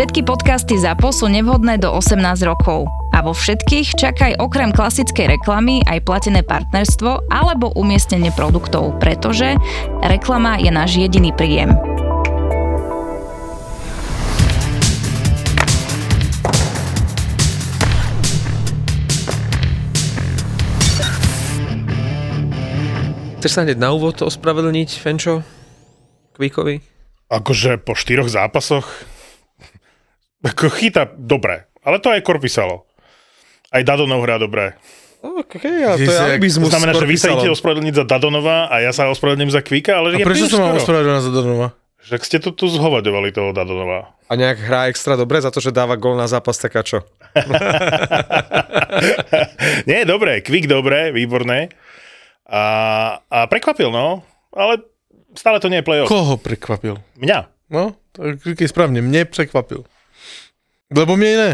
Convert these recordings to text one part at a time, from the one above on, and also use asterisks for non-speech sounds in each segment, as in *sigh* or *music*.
Všetky podcasty ZAPO sú nevhodné do 18 rokov. A vo všetkých čakaj okrem klasickej reklamy aj platené partnerstvo alebo umiestnenie produktov, pretože reklama je náš jediný príjem. Chceš sa hneď na úvod ospravedlniť, Fenčo? Kvíkovi? Akože po štyroch zápasoch ako chytá dobre, ale to aj Korpisalo. Aj Dadonov hrá dobre. OK, a to je To znamená, že vy sa idete ospravedlniť za Dadonova a ja sa ospravedlním za Kvika, ale A prečo som mám ospravedlňovať za Donova? Však ste to tu zhovaďovali toho Dadonova. A nejak hrá extra dobre za to, že dáva gol na zápas, taká čo? *laughs* Nie, dobre, Kvik dobre, výborné. A, a prekvapil, no. Ale stále to nie je play-off. Koho prekvapil? Mňa. No, tak správne, mne překvapil. Lebo mne ne.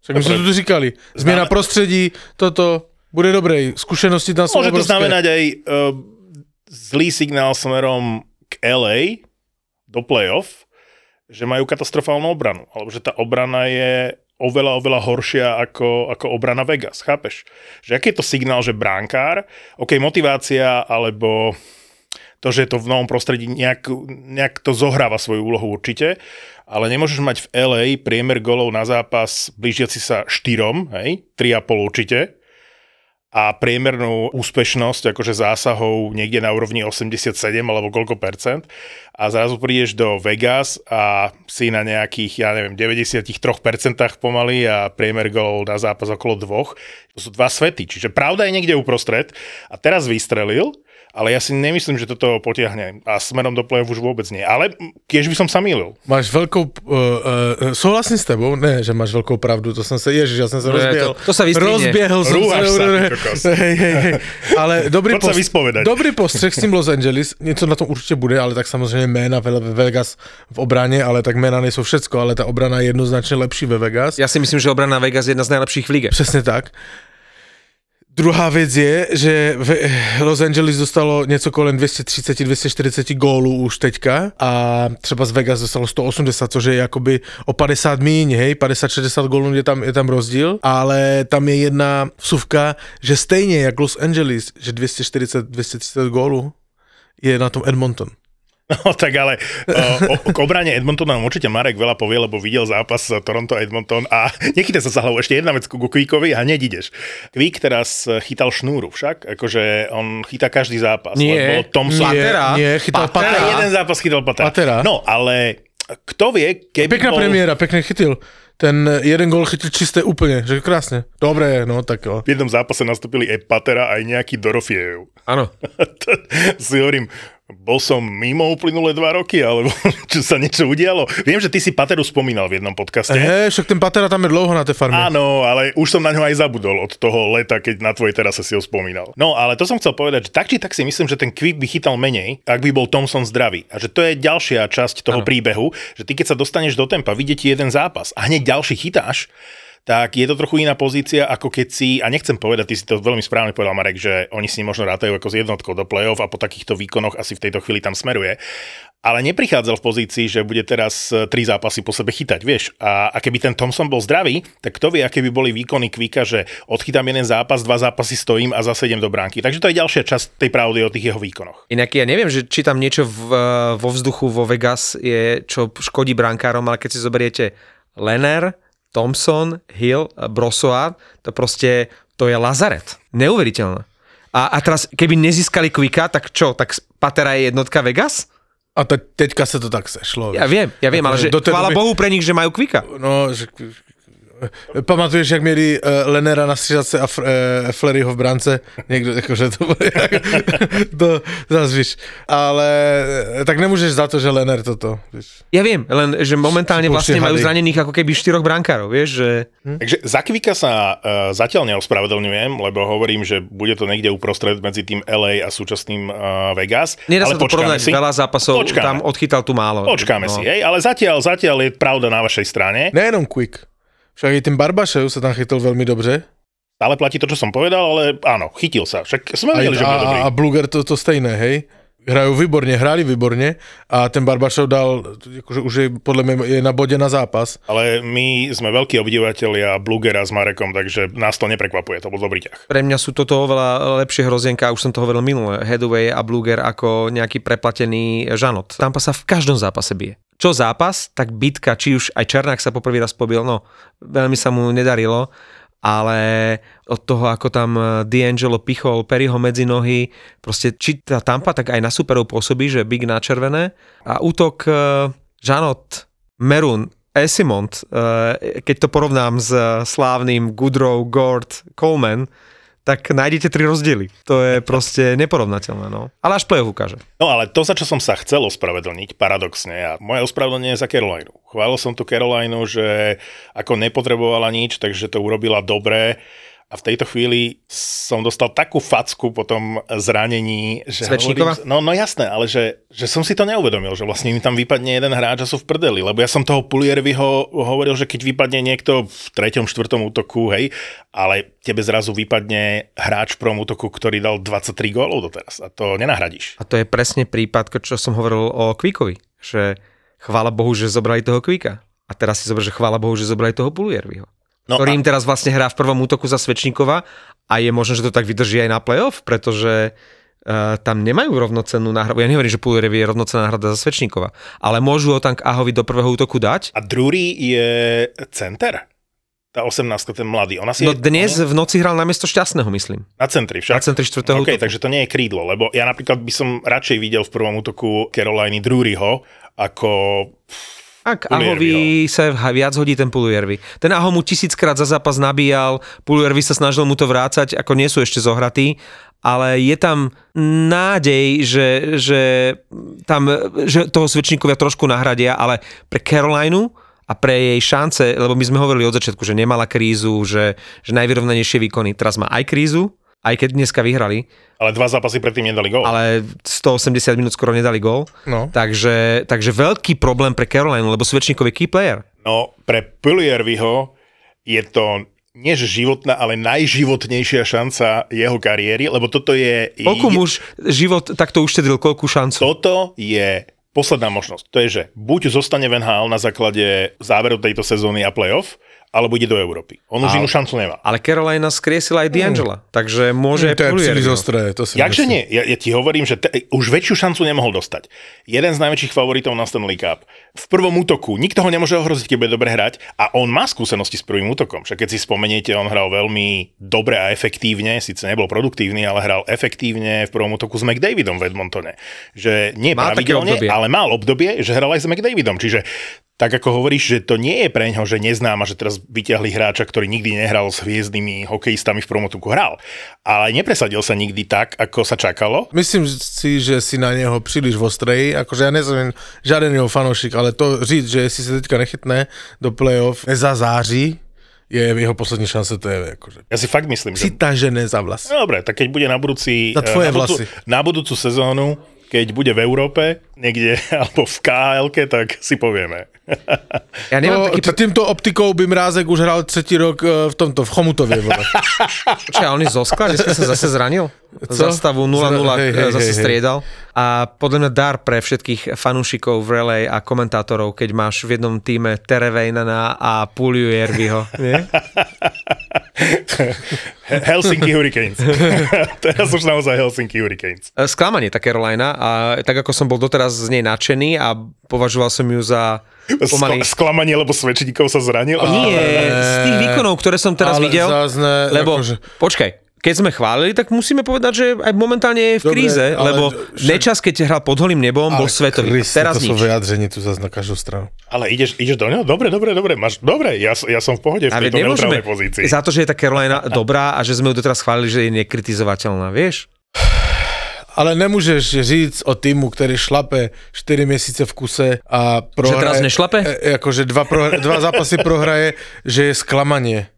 Však my sme Dobre. tu říkali. Změna Znamená- prostředí, toto, bude dobré. Skúsenosti tam sú Môže to obrovské. znamenať aj uh, zlý signál smerom k LA do play-off, že majú katastrofálnu obranu. Alebo že tá obrana je oveľa, oveľa horšia ako, ako obrana Vegas, chápeš? Že aký je to signál, že bránkár, ok, motivácia, alebo to, že je to v novom prostredí nejak, nejak to zohráva svoju úlohu určite, ale nemôžeš mať v LA priemer golov na zápas blížiaci sa štyrom, hej, 3,5 určite, a priemernú úspešnosť akože zásahov niekde na úrovni 87 alebo koľko percent. A zrazu prídeš do Vegas a si na nejakých, ja neviem, 93 percentách pomaly a priemer gol na zápas okolo dvoch. To sú dva svety, čiže pravda je niekde uprostred. A teraz vystrelil, ale ja si nemyslím, že toto potiahne a smerom do play už vôbec nie. Ale tiež by som sa mýlil. Máš veľkou, uh, uh, souhlasím s tebou, ne, že máš veľkou pravdu, to som sa, ježiš, ja som sa Ne, rozbiehol. to- to sa vystrihne. Rozbiehol som Rúhaš sa, sa. *laughs* hej, hej, hej. Ale *laughs* dobrý, vyspovedať. dobrý postřeh s tím Los Angeles, něco na tom určitě bude, ale tak samozřejmě jména ve ve Vegas v obraně, ale tak jména nejsou všecko, ale ta obrana je jednoznačně lepší ve Vegas. Ja si myslím, že obrana Vegas je jedna z najlepších v lige. Přesně tak. Druhá věc je, že v Los Angeles dostalo něco kolem 230-240 gólů už teďka a třeba z Vegas dostalo 180, což je jakoby o 50 míň, hej, 50-60 gólů je tam, je tam rozdíl, ale tam je jedna vsuvka, že stejně jak Los Angeles, že 240-230 gólů je na tom Edmonton. *laughs* No tak ale o, o, k obrane Edmontona nám určite Marek veľa povie, lebo videl zápas Toronto-Edmonton a *laughs* nechytaj sa za hlavu, ešte jedna vec ku Kvíkovi a hneď ideš. Kvík teraz chytal šnúru však, akože on chytá každý zápas. Nie, lebo Thompson... Nie, Patera? nie, chytal Patera? Patera. Jeden zápas chytal Patera. Patera. No, ale kto vie, keby Pekná bol... premiéra, pekne chytil. Ten jeden gól chytil čisté úplne, že krásne. Dobre, no tak jo. V jednom zápase nastúpili aj Patera, aj nejaký Dorofiev. Áno. *laughs* si hovorím, bol som mimo uplynulé dva roky, alebo *laughs* čo sa niečo udialo. Viem, že ty si Pateru spomínal v jednom podcaste. Hej, však ten Patera tam je dlouho na tej farme. Áno, ale už som na ňo aj zabudol od toho leta, keď na tvojej terase si ho spomínal. No, ale to som chcel povedať, že tak či tak si myslím, že ten Quick by chytal menej, ak by bol Thompson zdravý. A že to je ďalšia časť toho Áno. príbehu, že ty keď sa dostaneš do tempa, vidie ti jeden zápas a hneď ďalší chytáš, tak je to trochu iná pozícia, ako keď si, a nechcem povedať, ty si to veľmi správne povedal, Marek, že oni si možno rátajú ako s jednotkou do play-off a po takýchto výkonoch asi v tejto chvíli tam smeruje. Ale neprichádzal v pozícii, že bude teraz e, tri zápasy po sebe chytať, vieš. A, a keby ten Thompson bol zdravý, tak kto vie, aké by boli výkony Kvika, že odchytám jeden zápas, dva zápasy stojím a zase idem do bránky. Takže to je ďalšia časť tej pravdy o tých jeho výkonoch. Inak ja neviem, že či tam niečo v, vo vzduchu vo Vegas je, čo škodí brankárom, ale keď si zoberiete Lenner, Thompson, Hill, Brosoa, to proste, to je lazaret. Neuveriteľné. A, a teraz, keby nezískali Quicka, tak čo, tak Patera je jednotka Vegas? A te, teďka sa to tak sešlo. Ja viem, ja viem, ale Akože že do chvála doby- Bohu pre nich, že majú Quicka. No, že... Pamatuješ, jak měli uh, Lenera na střídace a F- uh, Fleryho v brance? Někdo, jakože to bude... *laughs* to zase víš. Ale tak nemůžeš za to, že Lener toto, víš. Ja viem, len že momentálne vlastne majú zranených ako keby štyroch brankárov, vieš, že... Takže za Kvika sa uh, zatiaľ neospravedlňujem, lebo hovorím, že bude to niekde uprostred medzi tým LA a súčasným uh, Vegas. Nedá ale sa to porovnať, si. veľa zápasov Počkáme. tam odchytal tu málo. Počkáme No. si, hej, ale zatiaľ, zatiaľ je pravda na vašej strane. Nejenom Quick. Však i ten Barbašev sa tam chytil veľmi dobře. Stále platí to, čo som povedal, ale áno, chytil sa. Však sme A, vedeli, že bude dobrý. a, a Bluger to, to stejné, hej. Hrajú výborne, hrali výborne a ten Barbašov dal, akože už je podľa mňa je na bode na zápas. Ale my sme veľkí obdivateľia Blugera s Marekom, takže nás to neprekvapuje, to bol dobrý ťah. Pre mňa sú toto oveľa lepšie hrozienka, už som to hovoril minule, Headway a Bluger ako nejaký preplatený žanot. Tampa sa v každom zápase bije. Čo zápas, tak bitka, či už aj Černák sa poprvý raz pobil, no veľmi sa mu nedarilo, ale od toho, ako tam eh, D'Angelo pichol Perryho medzi nohy, proste či tá Tampa tak aj na superov pôsobí, že Big na červené. A útok uh, Janot, Merun, Esimont, uh, keď to porovnám s slávnym Goodrow, Gord, Coleman, tak nájdete tri rozdiely. To je proste neporovnateľné, no. Ale až play ukáže. No ale to, za čo som sa chcel ospravedlniť, paradoxne, a moje ospravedlnenie je za Carolinu. Chválil som tu Carolinu, že ako nepotrebovala nič, takže to urobila dobre a v tejto chvíli som dostal takú facku po tom zranení, že hovorím, no, no jasné, ale že, že som si to neuvedomil, že vlastne mi tam vypadne jeden hráč a sú v prdeli, lebo ja som toho Pulierviho hovoril, že keď vypadne niekto v treťom, štvrtom útoku, hej, ale tebe zrazu vypadne hráč v prvom útoku, ktorý dal 23 gólov doteraz a to nenahradíš. A to je presne prípad, čo som hovoril o Kvíkovi, že chvála Bohu, že zobrali toho Kvíka. A teraz si zober, že chvála Bohu, že zobrali toho Pulierviho. No ktorý a- im teraz vlastne hrá v prvom útoku za Svečníkova a je možné, že to tak vydrží aj na playoff, pretože uh, tam nemajú rovnocennú náhradu. Ja nehovorím, že Pulierev je rovnocenná náhrada za Svečníkova, ale môžu ho tam k Ahovi do prvého útoku dať. A Drury je center? Tá 18 ten mladý. Ona si No je, dnes on v noci hral namiesto šťastného, myslím. na centri však. Na centri štvrtého OK, útoku. takže to nie je krídlo, lebo ja napríklad by som radšej videl v prvom útoku Caroliny Druryho ako... Ak. Ahovi sa viac hodí ten Puliervi. Ten Aho mu tisíckrát za zápas nabíjal, Puliervi sa snažil mu to vrácať, ako nie sú ešte zohratí, ale je tam nádej, že, že tam, že toho Svečníkovia trošku nahradia, ale pre Carolinu a pre jej šance, lebo my sme hovorili od začiatku, že nemala krízu, že, že najvyrovnanejšie výkony. Teraz má aj krízu, aj keď dneska vyhrali, Ale dva zápasy predtým nedali gól. ale 180 minút skoro nedali gól. No. Takže, takže veľký problém pre Carolinu, lebo Svečníkov je key player. No, pre Pulierviho je to nie že životná, ale najživotnejšia šanca jeho kariéry, lebo toto je... Koľko muž život takto uštedril, koľku šancu? Toto je posledná možnosť. To je, že buď zostane Van Hal na základe záveru tejto sezóny a playoff, alebo ide do Európy. On už Ale- inú šancu nemá. Ale Carolina skriesila aj D'Angela, takže môže to je Pulierio. príliš ostré, to si Jakže nie? Ja, ja ti hovorím, že te, už väčšiu šancu nemohol dostať. Jeden z najväčších favoritov na Stanley Cup. V prvom útoku nikto ho nemôže ohroziť, keď bude dobre hrať a on má skúsenosti s prvým útokom. Však keď si spomeniete, on hral veľmi dobre a efektívne, síce nebol produktívny, ale hral efektívne v prvom útoku s McDavidom v Edmontone. Že nie také pravidelne, ale mal obdobie, že hral aj s McDavidom. Čiže tak ako hovoríš, že to nie je pre ňo, že neznáma, že teraz vyťahli hráča, ktorý nikdy nehral s hviezdnymi hokejistami v prvom útoku. Hral. Ale nepresadil sa nikdy tak, ako sa čakalo. Myslím si, že si na neho príliš ostrej, akože ja nezviem žiaden jeho fanúšik, ale to říct, že si sa teďka nechytne do playoff, nezazáří, je jeho poslední šance, to je akože... Ja si fakt myslím, Si že... tažené za vlas. No dobre, tak keď bude na budúci... Za tvoje eh, na budúcu, vlasy. na budúcu sezónu, keď bude v Európe, niekde, *laughs* alebo v khl tak si povieme. *laughs* Ja nemám No, taký... týmto optikou by Mrázek už hral tretí rok e, v tomto, v Chomutovie. *laughs* a on je zo skla, dneska sa zase zranil? Zastavu 0-0 Hej, hej, zase hej, hej. striedal. A podľa mňa dar pre všetkých fanúšikov v relay a komentátorov, keď máš v jednom týme Terevejnana a Puliu Jerviho. Helsinki Hurricanes. Teraz už naozaj Helsinki Hurricanes. E, Sklamanie tá Carolina a tak ako som bol doteraz z nej nadšený a považoval som ju za pomaly... Skla- sklamanie, lebo Svečníkov sa zranil. Nie, z tých výkonov, ktoré som teraz Ale videl, zás ne, lebo, akože- počkaj, keď sme chválili, tak musíme povedať, že aj momentálne je v Dobre, kríze, ale lebo však- Nečas, keď hral pod holým nebom, bol Ale svetový. Kriste, Teraz to sú nič. vyjadrení tu zase na každú stranu. Ale ideš, ideš do neho? Dobre, dobre, dobre. Máš, dobre, ja, ja som v pohode v tejto neutrálnej pozícii. za to, že je tá Carolina dobrá a že sme ju doteraz chválili, že je nekritizovateľná, vieš? Ale nemôžeš říct o týmu, ktorý šlape 4 měsíce v kuse a prohraje... teraz nešlape? E, akože dva, pro, dva zápasy prohraje, že je sklamanie.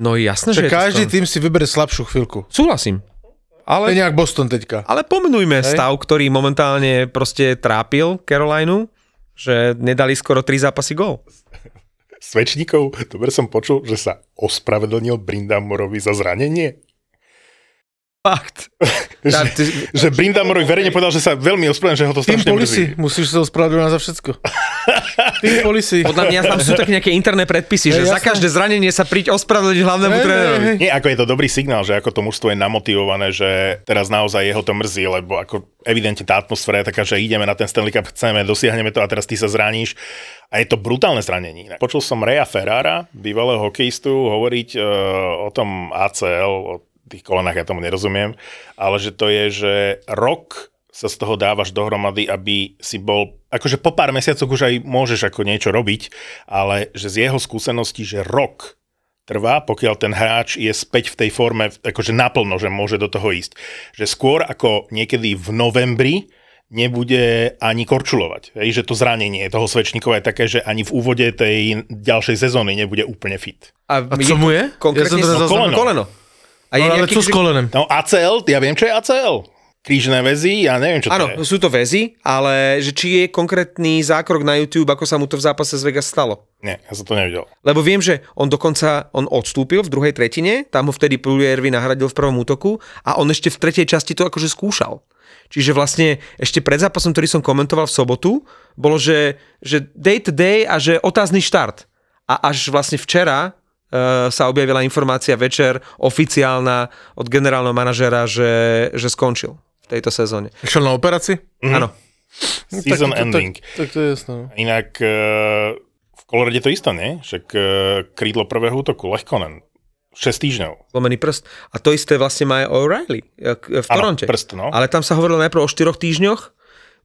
No jasné, že Že každý tým si vybere slabšiu chvíľku. Súhlasím. To je Ale, nejak Boston teďka. ale pomenujme Hej. stav, ktorý momentálne proste trápil Carolinu, že nedali skoro 3 zápasy gól. Svečníkov, dobre som počul, že sa ospravedlnil Brindamorovi za zranenie. Fakt. *laughs* Tá, ty, Že Brindamorok verejne povedal, že sa veľmi ospravedlňuje, že ho to Team strašne policy, mrzí. musíš sa ospravedlňovať za všetko. *laughs* Team policy. podľa mňa tam sú také nejaké interné predpisy, že Hej, za jasné. každé zranenie sa príď ospravedlniť hlavnému hej, trénerovi. hej. Nie, ako je to dobrý signál, že ako to mužstvo je namotivované, že teraz naozaj jeho to mrzí, lebo ako evidentne tá atmosféra je taká, že ideme na ten Stanley Cup, chceme, dosiahneme to a teraz ty sa zraníš. A je to brutálne zranenie. Počul som Reja Ferrara, bývalého hokejistu, hovoriť uh, o tom ACL, o tých kolenách, ja tomu nerozumiem, ale že to je, že rok sa z toho dávaš dohromady, aby si bol, akože po pár mesiacoch už aj môžeš ako niečo robiť, ale že z jeho skúseností, že rok trvá, pokiaľ ten hráč je späť v tej forme, akože naplno, že môže do toho ísť. Že skôr ako niekedy v novembri nebude ani korčulovať. Hej, že to zranenie toho Svečníkova je také, že ani v úvode tej ďalšej sezóny nebude úplne fit. A co mu je? Konkrétne Ja som to no, koleno. koleno. A No, ale co s kolenem? No ACL, ja viem, čo je ACL. Krížne väzy, ja neviem, čo to Áno, je. sú to väzy, ale že či je konkrétny zákrok na YouTube, ako sa mu to v zápase z Vegas stalo. Nie, ja som to nevidel. Lebo viem, že on dokonca on odstúpil v druhej tretine, tam ho vtedy Puliervi nahradil v prvom útoku a on ešte v tretej časti to akože skúšal. Čiže vlastne ešte pred zápasom, ktorý som komentoval v sobotu, bolo, že, že day to day a že otázny štart. A až vlastne včera sa objavila informácia večer oficiálna od generálneho manažera, že, že skončil v tejto sezóne. Šiel na operácii? Áno. Season tak, ending. Tak, tak to je jasné. no. Inak eh, v Kolorede to isto, nie? Však eh, krídlo prvého útoku, Lechkonen. 6 týždňov. Zlomený prst. A to isté vlastne má aj O'Reilly v Áno, Toronte. prst, no. Ale tam sa hovorilo najprv o 4 týždňoch.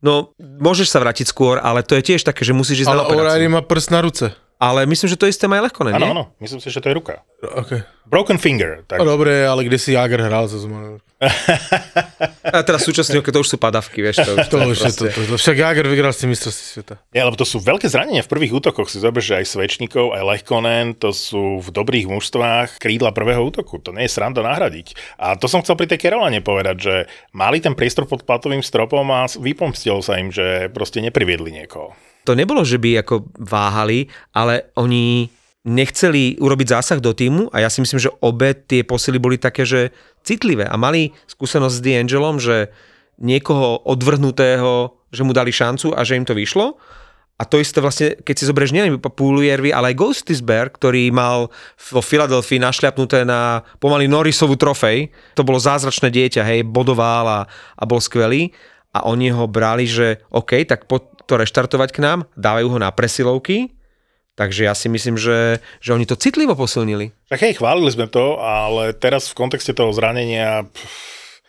No, môžeš sa vrátiť skôr, ale to je tiež také, že musíš ísť Ale na operáciu. O'Reilly má prst na ruce. Ale myslím, že to isté má aj Áno, nie? áno, myslím si, že to je ruka. Okay. Broken finger. Tak. No, dobre, ale kde si Jager hral, to som... *laughs* A teraz súčasne, keď to už sú padavky, vieš. To, už To už je to, to, to, však Jager vyhral si mistrovství sveta. Nie, lebo to sú veľké zranenia v prvých útokoch. Si zober, že aj Svečníkov, aj Lechkonen, to sú v dobrých mužstvách krídla prvého útoku. To nie je sranda nahradiť. A to som chcel pri tej Carolane povedať, že mali ten priestor pod platovým stropom a vypomstilo sa im, že proste nepriviedli niekoho. To nebolo, že by ako váhali, ale oni nechceli urobiť zásah do týmu a ja si myslím, že obe tie posily boli také, že citlivé a mali skúsenosť s D'Angelom, že niekoho odvrhnutého, že mu dali šancu a že im to vyšlo. A to isté vlastne, keď si zoberieš nielen Puliervi, ale aj Ghostisberg, ktorý mal vo Filadelfii našľapnuté na pomaly Norrisovú trofej. To bolo zázračné dieťa, hej, bodoval a, a bol skvelý. A oni ho brali, že OK, tak poď to reštartovať k nám, dávajú ho na presilovky. Takže ja si myslím, že, že oni to citlivo posilnili. Tak hej, chválili sme to, ale teraz v kontexte toho zranenia pff,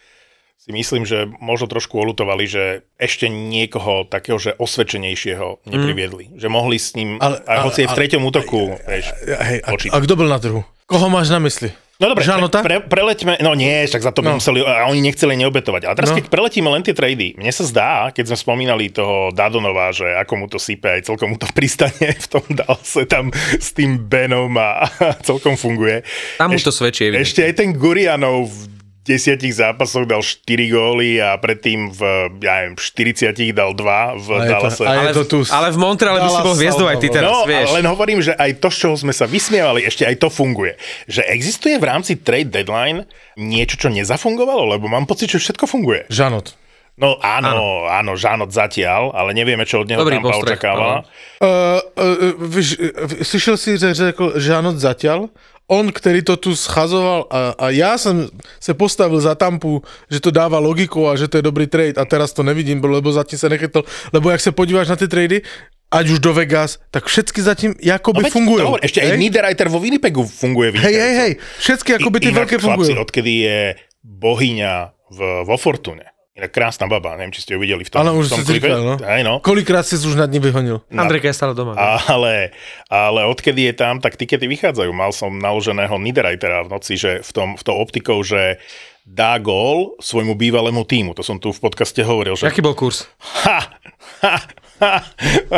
si myslím, že možno trošku olutovali, že ešte niekoho takého, že osvedčenejšieho nepriviedli. Mm. Že mohli s ním, ale, Ale- aj hoci je v ale- treťom útoku, vieš, Hej, a, a kto bol na trhu? Koho máš na mysli? No dobre, Žanota? pre, pre, preleďme, no nie, však za to by No. museli, a oni nechceli neobetovať. Ale teraz, No. keď preletíme len tie trady, mne sa zdá, keď sme spomínali toho Dadonova, že ako mu to sype, aj celkom mu to *laughs* pristane v tom Dallase tam s tým Benom a, a celkom funguje. Tam už to svedčí. evidentne. Ešte aj ten Gurianov v desiatich zápasoch dal 4 góly a predtým v, ja neviem, 40 dal 2 v A je to- Dallase. ale, to tu. ale v Montreale by si bol hviezdou aj ty teraz, No, vieš. ale len hovorím, že aj to, z čoho sme sa vysmievali, ešte aj to funguje. Že existuje v rámci trade deadline niečo, čo nezafungovalo, lebo mám pocit, že všetko funguje. Žanot. No áno, áno, áno Žánot zatiaľ, ale nevieme, čo od neho Dobrý Tampa postreh, očakávala. Uh, uh, uh, slyšel si, že řekl Žanot zatiaľ? On, ktorý to tu schazoval a, a ja som sa postavil za Tampu, že to dáva logiku a že to je dobrý trade a teraz to nevidím, lebo zatím sa nechytol. Lebo jak sa podíváš na tie trady, ať už do Vegas, tak všetky zatím jakoby No fungujú. to hovorím, ešte aj Hej? Niederreiter vo Winnipegu funguje Hej, hej, hej, všetky akoby tie veľké chlapci, fungujú. odkedy je bohyňa v, vo Fortune, inak krásna baba, neviem, či ste ju videli v tom, Ale už v tom klipe. říkal, no. Hej, no. Kolikrát si už nad ní vyhonil? Andrejka je stále doma. A... Ale, ale odkedy je tam, tak tikety vychádzajú. Mal som naloženého Niederreitera v noci, že v tom, v tom optikou, že dá gól svojmu bývalému týmu. To som tu v podcaste hovoril, že Aký bol kurz? ha, ha, ha,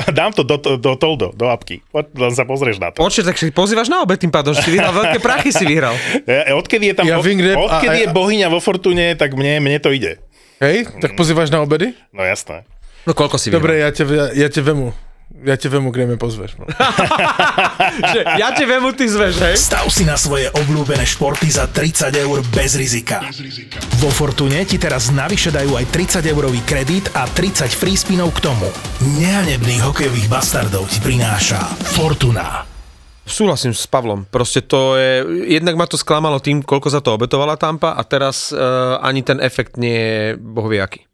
dám to do, do, do Toldo, do apky. Len sa pozrieš na to. Počkej, tak si pozývaš na obed tým pádom, že si vyhral veľké prachy si vyhral. *laughs* Odkedy je tam, Ja bo- Wingreb a- odkedy je a- bohyňa vo Fortune, tak mne, mne to ide. Hej, tak pozývaš na obedy? No jasné. No koľko si? Dobre, ja ťa, ja, ja ťa vemu. Ja te vemu, kde me pozveš. No. *laughs* Že ja te vemu, ty zveš, hej? Stav si na svoje obľúbené športy za 30 eur bez rizika. Vo Fortune ti teraz navyše dajú aj 30 eurový kredit a 30 free spinov k tomu. Nehanebných hokejových bastardov ti prináša Fortuna. Súhlasím s Pavlom. Proste to je... Jednak ma to sklamalo tým, koľko za to obetovala Tampa a teraz uh, ani ten efekt nie je bohviaký.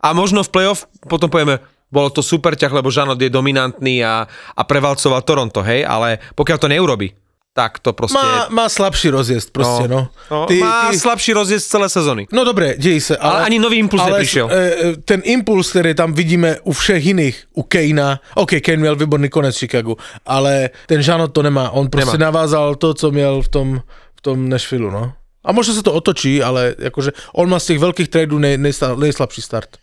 A možno v playoff potom povieme, bolo to super ťah, lebo Žanot je dominantný a, a prevalcoval Toronto, hej, ale pokiaľ to neurobi, tak to proste... Má, má slabší rozjezd proste, no. no ty, má ty... slabší rozjezd celé sezóny. No dobre, dej sa. Ale, ale ani nový impuls ale, neprišiel. E, ten impuls, ktorý tam vidíme u všech iných, u Kejna, ok, Kane měl výborný konec v Chicagu, ale ten Žanot to nemá. On proste nemá. navázal to, co měl v tom, v tom Nashville, no. A možno sa to otočí, ale akože on má z tých veľkých tradeů nej, nejslabší start.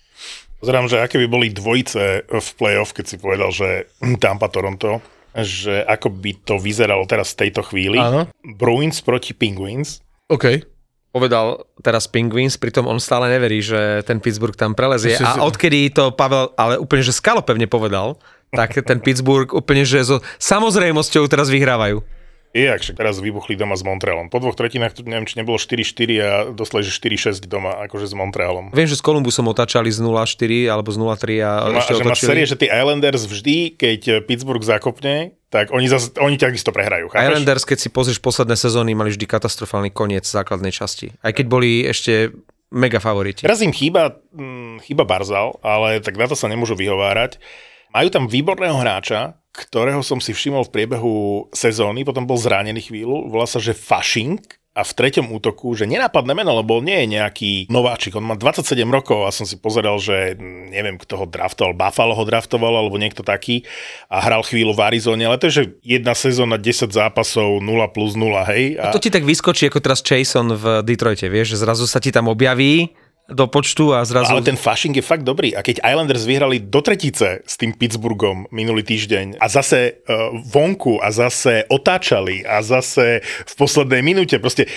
Pozerám, že aké by boli dvojice v playoff, keď si povedal, že Tampa Toronto, že ako by to vyzeralo teraz v tejto chvíli. Áno. Bruins proti Penguins. OK. Povedal teraz Penguins, pritom on stále neverí, že ten Pittsburgh tam prelezie. A odkedy to Pavel, ale úplne, že skalopevne povedal, tak ten Pittsburgh úplne, že so samozrejmosťou teraz vyhrávajú. Je, ak teraz vybuchli doma s Montrealom. Po dvoch tretinách, neviem, či nebolo 4-4 a dostali, že 4-6 doma, akože s Montrealom. Viem, že s Columbusom otáčali z 0-4 alebo z 0-3 a má, ešte že otočili. má série, že tí Islanders vždy, keď Pittsburgh zakopne, tak oni, zas, oni takisto prehrajú. Chápeš? Islanders, keď si pozrieš posledné sezóny, mali vždy katastrofálny koniec základnej časti. Aj keď boli ešte mega favoriti. Teraz im chýba, hm, chýba Barzal, ale tak na to sa nemôžu vyhovárať. Majú tam výborného hráča, ktorého som si všimol v priebehu sezóny, potom bol zranený chvíľu, volá sa, že Fashing a v treťom útoku, že nenápadné meno, lebo nie je nejaký nováčik, on má 27 rokov a som si pozeral, že neviem, kto ho draftoval, Buffalo ho draftoval alebo niekto taký a hral chvíľu v Arizone, ale to je, že jedna sezóna, 10 zápasov, 0 plus 0, hej. A... a to ti tak vyskočí ako teraz Chason v Detroite, vieš, že zrazu sa ti tam objaví do počtu a zrazu... Ale ten fashing je fakt dobrý. A keď Islanders vyhrali do tretice s tým Pittsburghom minulý týždeň a zase uh, vonku a zase otáčali a zase v poslednej minúte, proste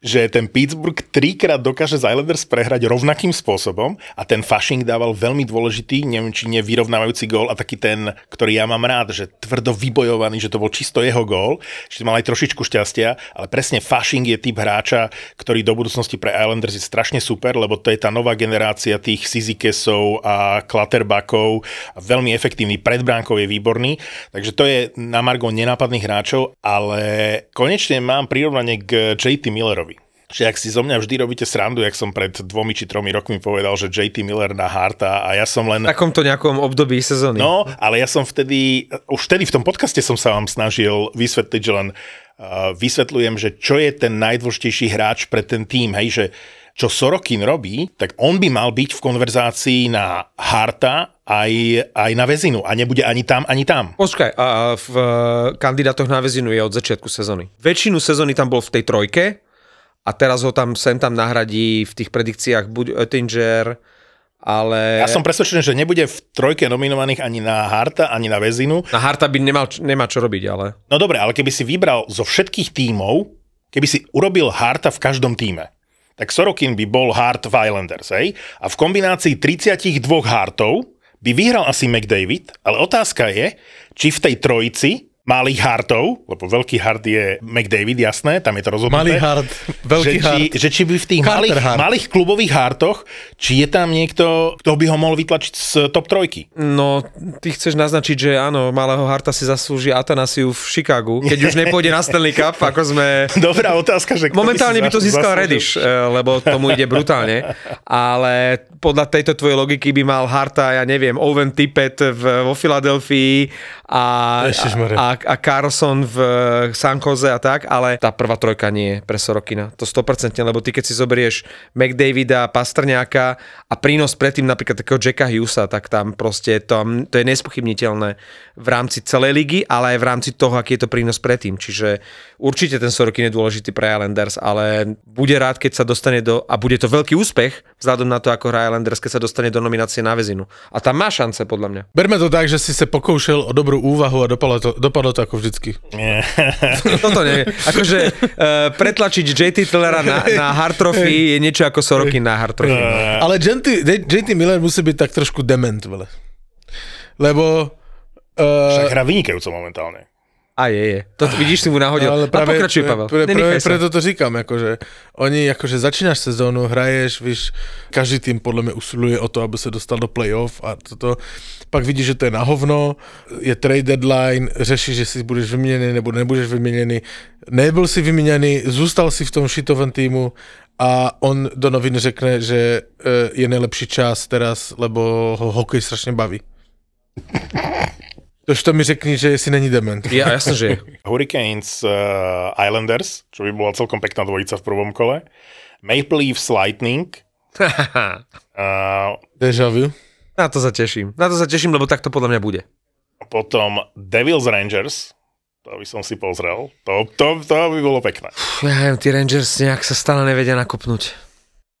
že ten Pittsburgh trikrát dokáže z Islanders prehrať rovnakým spôsobom a ten Fashing dával veľmi dôležitý, neviem či nie vyrovnávajúci gól a taký ten, ktorý ja mám rád, že tvrdo vybojovaný, že to bol čisto jeho gól, že mal aj trošičku šťastia, ale presne Fashing je typ hráča, ktorý do budúcnosti pre Islanders je strašne super, lebo to je tá nová generácia tých Sizikesov a Klatterbakov a veľmi efektívny, pred bránkou je výborný, takže to je na Margo nenápadných hráčov, ale konečne mám prirovnanie k JT Millerovi že ak si zo mňa vždy robíte srandu, jak som pred dvomi či tromi rokmi povedal, že JT Miller na Harta a ja som len... V takomto nejakom období sezóny. No, ale ja som vtedy, už vtedy v tom podcaste som sa vám snažil vysvetliť, že len uh, vysvetľujem, že čo je ten najdôležitejší hráč pre ten tým, hej, že čo Sorokin robí, tak on by mal byť v konverzácii na Harta aj, aj na väzinu a nebude ani tam, ani tam. Počkaj, a v kandidátoch na väzinu je od začiatku sezóny. Väčšinu sezóny tam bol v tej trojke, a teraz ho tam sem tam nahradí v tých predikciách buď Oettinger, ale... Ja som presvedčený, že nebude v trojke nominovaných ani na Harta, ani na Vezinu. Na Harta by nemal, nemá čo robiť, ale... No dobre, ale keby si vybral zo všetkých tímov, keby si urobil Harta v každom týme, tak Sorokin by bol Hart v Islanders, hej? A v kombinácii 32 Hartov by vyhral asi McDavid, ale otázka je, či v tej trojici malých hartov, lebo veľký hart je McDavid, jasné, tam je to rozhodnuté. Malý hart, veľký že, hart. Či, že či by v tých malých, malých klubových hartoch, či je tam niekto, kto by ho mohol vytlačiť z top trojky? No, ty chceš naznačiť, že áno, malého harta si zaslúži Atanasiu v Chicagu, keď už nepôjde na Stanley Cup, *laughs* ako sme... Dobrá otázka, že... Momentálne by, by to získal Rediš, eh, lebo tomu ide brutálne, ale podľa tejto tvojej logiky by mal Harta, ja neviem, Owen Tippett v, vo Filadelfii a, a, a Carlson v San Jose a tak, ale tá prvá trojka nie je pre Sorokina. To 100%, lebo ty keď si zoberieš McDavida, Pastrňáka a prínos predtým napríklad takého Jacka Hughesa, tak tam proste to, to je nespochybniteľné v rámci celej ligy, ale aj v rámci toho, aký je to prínos predtým. Čiže určite ten Sorokin je dôležitý pre Islanders, ale bude rád, keď sa dostane do, a bude to veľký úspech, vzhľadom na to, ako hrá Islanders, keď sa dostane do nominácie na väzinu. A tam má šance, podľa mňa. Berme to tak, že si sa pokoušel o dobrú úvahu a dopadlo to, dopadlo to ako vždycky. Nie. *laughs* Toto nie. Akože uh, pretlačiť JT Tillera na, na hard trophy je niečo ako Sorokin na hard trophy. Ale JT, JT Miller musí byť tak trošku dement, vele. Lebo Však Uh, hrá vynikajúco momentálne. A je, je. To vidíš, si mu nahodil. ale práve, a pokračuj, Pavel. Pre, pre, sa. preto to říkám, akože oni, akože začínaš sezónu, hraješ, víš, každý tým podle mě usiluje o to, aby se dostal do playoff a toto, pak vidíš, že to je na hovno, je trade deadline, řešíš, že si budeš vyměněný nebo nebudeš vyměněný, nebyl si vyměněný, zůstal si v tom šitovém týmu a on do novin řekne, že eh, je nejlepší čas teraz, lebo ho hokej strašně baví. *laughs* Tož to mi řekni, že si není dement. Ja, jasne, že je. Hurricanes uh, Islanders, čo by bola celkom pekná dvojica v prvom kole. Maple Leafs Lightning. *laughs* Uh, Deja vu. Na to sa teším. Na to sa teším, lebo tak to podľa mňa bude. potom Devils Rangers. To by som si pozrel. To, to, to by bolo pekné. Pff, Ja neviem, tí Rangers nejak sa stále nevedia nakopnúť.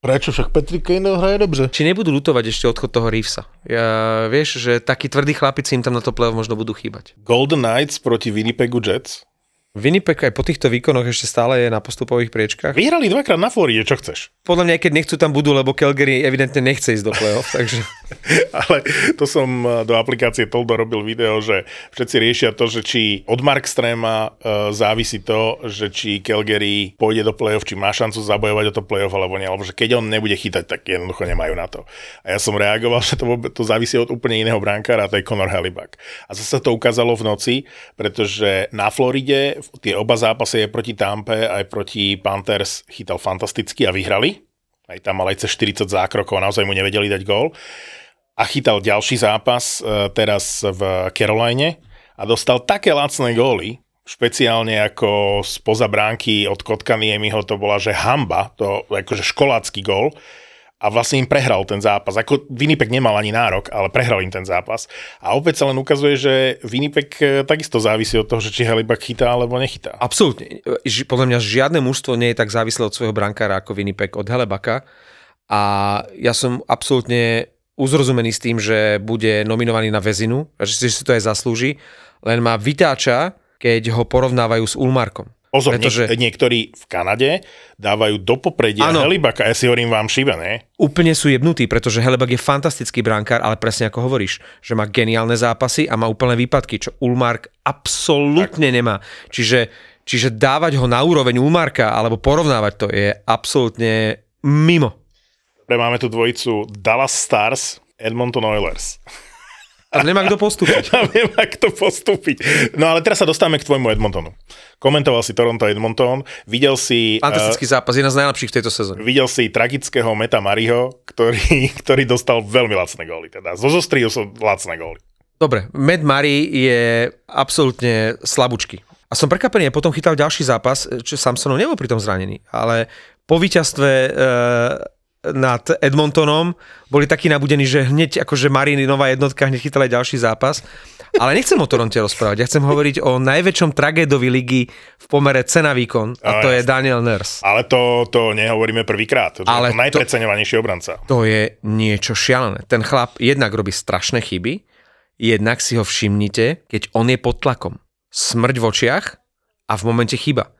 Prečo však Patrick Kane hraje dobře? Či nebudú lutovať ešte odchod toho Reevesa? Ja, vieš, že takí tvrdí chlapici im tam na to play možno budú chýbať. Golden Knights proti Winnipegu Jets. Winnipeg aj po týchto výkonoch ešte stále je na postupových priečkách. Vyhrali dvakrát na Floride, čo chceš. Podľa mňa, keď nechcú tam budú, lebo Calgary evidentne nechce ísť do play-off, *laughs* takže... *laughs* Ale to som eh, do aplikácie Toldo robil video, že všetci riešia to, že či od Markstrema uh, závisí to, že či Calgary pôjde do play-off, či má šancu zabojovať o to play-off alebo nie, alebo že keď on nebude chytať, tak jednoducho nemajú na to. A ja som reagoval, *laughs* že to, to závisí od úplne iného brankára, a to je Conor Helibak. A zase to ukázalo v noci, pretože na Floride tie oba zápasy aj proti Tampe, aj proti Panthers chytal fantasticky a vyhrali. Aj tam mal aj cez 40 zákrokov naozaj mu nevedeli dať gól a chytal ďalší zápas e, teraz v Caroline a dostal také lacné góly, špeciálne ako spoza bránky od Kotkaniemiho to bola, že hamba, to akože školácky gól a vlastne im prehral ten zápas. Ako Winnipeg nemal ani nárok, ale prehral im ten zápas. A opäť sa len ukazuje, že Winnipeg e, takisto závisí od toho, že či Helibak chytá alebo nechytá. Absolútne. Podľa mňa žiadne mužstvo nie je tak závislé od svojho brankára ako Winnipeg od Helebaka. A ja som absolútne uzrozumený s tým, že bude nominovaný na väzinu, že si to aj zaslúži, len ma vytáča, keď ho porovnávajú s Ulmarkom. Pozor, Pretože- Pretože... niektorí v Kanade dávajú do popredia Áno. Helibaka. Ja si hovorím vám šibe, ne? Úplne sú jebnutí, pretože Helebak je fantastický brankár, ale presne ako hovoríš, že má geniálne zápasy a má úplné výpadky, čo Ulmark absolútne nemá. Čiže, čiže dávať ho na úroveň Ulmarka alebo porovnávať to je absolútne mimo. Máme tu dvojicu Dallas Stars, Edmonton Oilers. A nemá kto postúpiť. *laughs* Tam nemá kto postúpiť. No ale teraz sa dostávame k tvojmu Edmontonu. Komentoval si Toronto Edmonton, videl si... Fantastický zápas, jedna z najlepších v tejto sezóne. Uh, videl si tragického Meta Mariho, ktorý, *laughs* ktorý dostal veľmi lacné góly. Teda zozostril som lacné góly. Dobre, Matt Murray je absolútne slabúčky. A som prekvapený, potom chytal ďalší zápas, čo Samsonov nebol pri tom zranený, ale po víťazstve e, nad Edmontonom boli takí nabudení, že hneď akože Marini nová jednotka, hneď chytala aj ďalší zápas. Ale nechcem o Toronte rozprávať, ja chcem hovoriť o najväčšom tragédovi ligy v pomere cena-výkon a to je. Daniel Nurse. Ale to, to nehovoríme prvýkrát. To Ale je to najpreceňovanejší obranca. To je niečo šialené. Ten chlap jednak robí strašné chyby, jednak si ho všimnite, keď on je pod tlakom. Smrť v očiach a v momente chyba.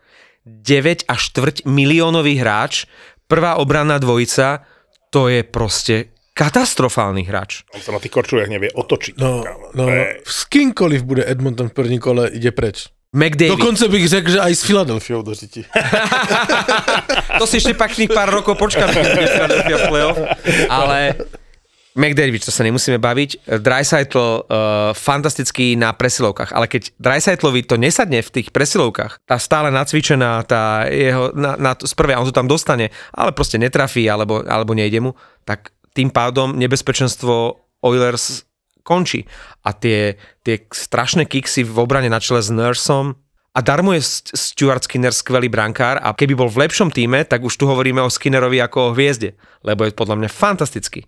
9 až štvrť miliónový hráč, prvá obranná dvojica, to je proste katastrofálny hráč. On sa na tých korčuliach nevie otočiť. No, no, je- s kýmkoliv bude Edmonton v první kole, ide preč. McDavid, Dokonce bych řekl, že aj s Filadelfiou do řiti. *laughs* to si ešte pekných pár rokov počkáme, keď Philadelphia v playoff, ale McDavid, to sa nemusíme baviť. Dreisaitl uh, fantastický na presilovkách, ale keď Dreisaitlvi to nesadne v tých presilovkách, tá stále nacvičená, tá jeho, na, na z prvé, on to tam dostane, ale proste netrafí, alebo, alebo nejde mu, tak tým pádom nebezpečenstvo Oilers končí. A tie, tie strašné kiksy v obrane na čele s Nursom, a darmo je St- Stuart Skinner skvelý brankár a keby bol v lepšom týme, tak už tu hovoríme o Skinnerovi ako o hviezde, lebo je podľa mňa fantastický.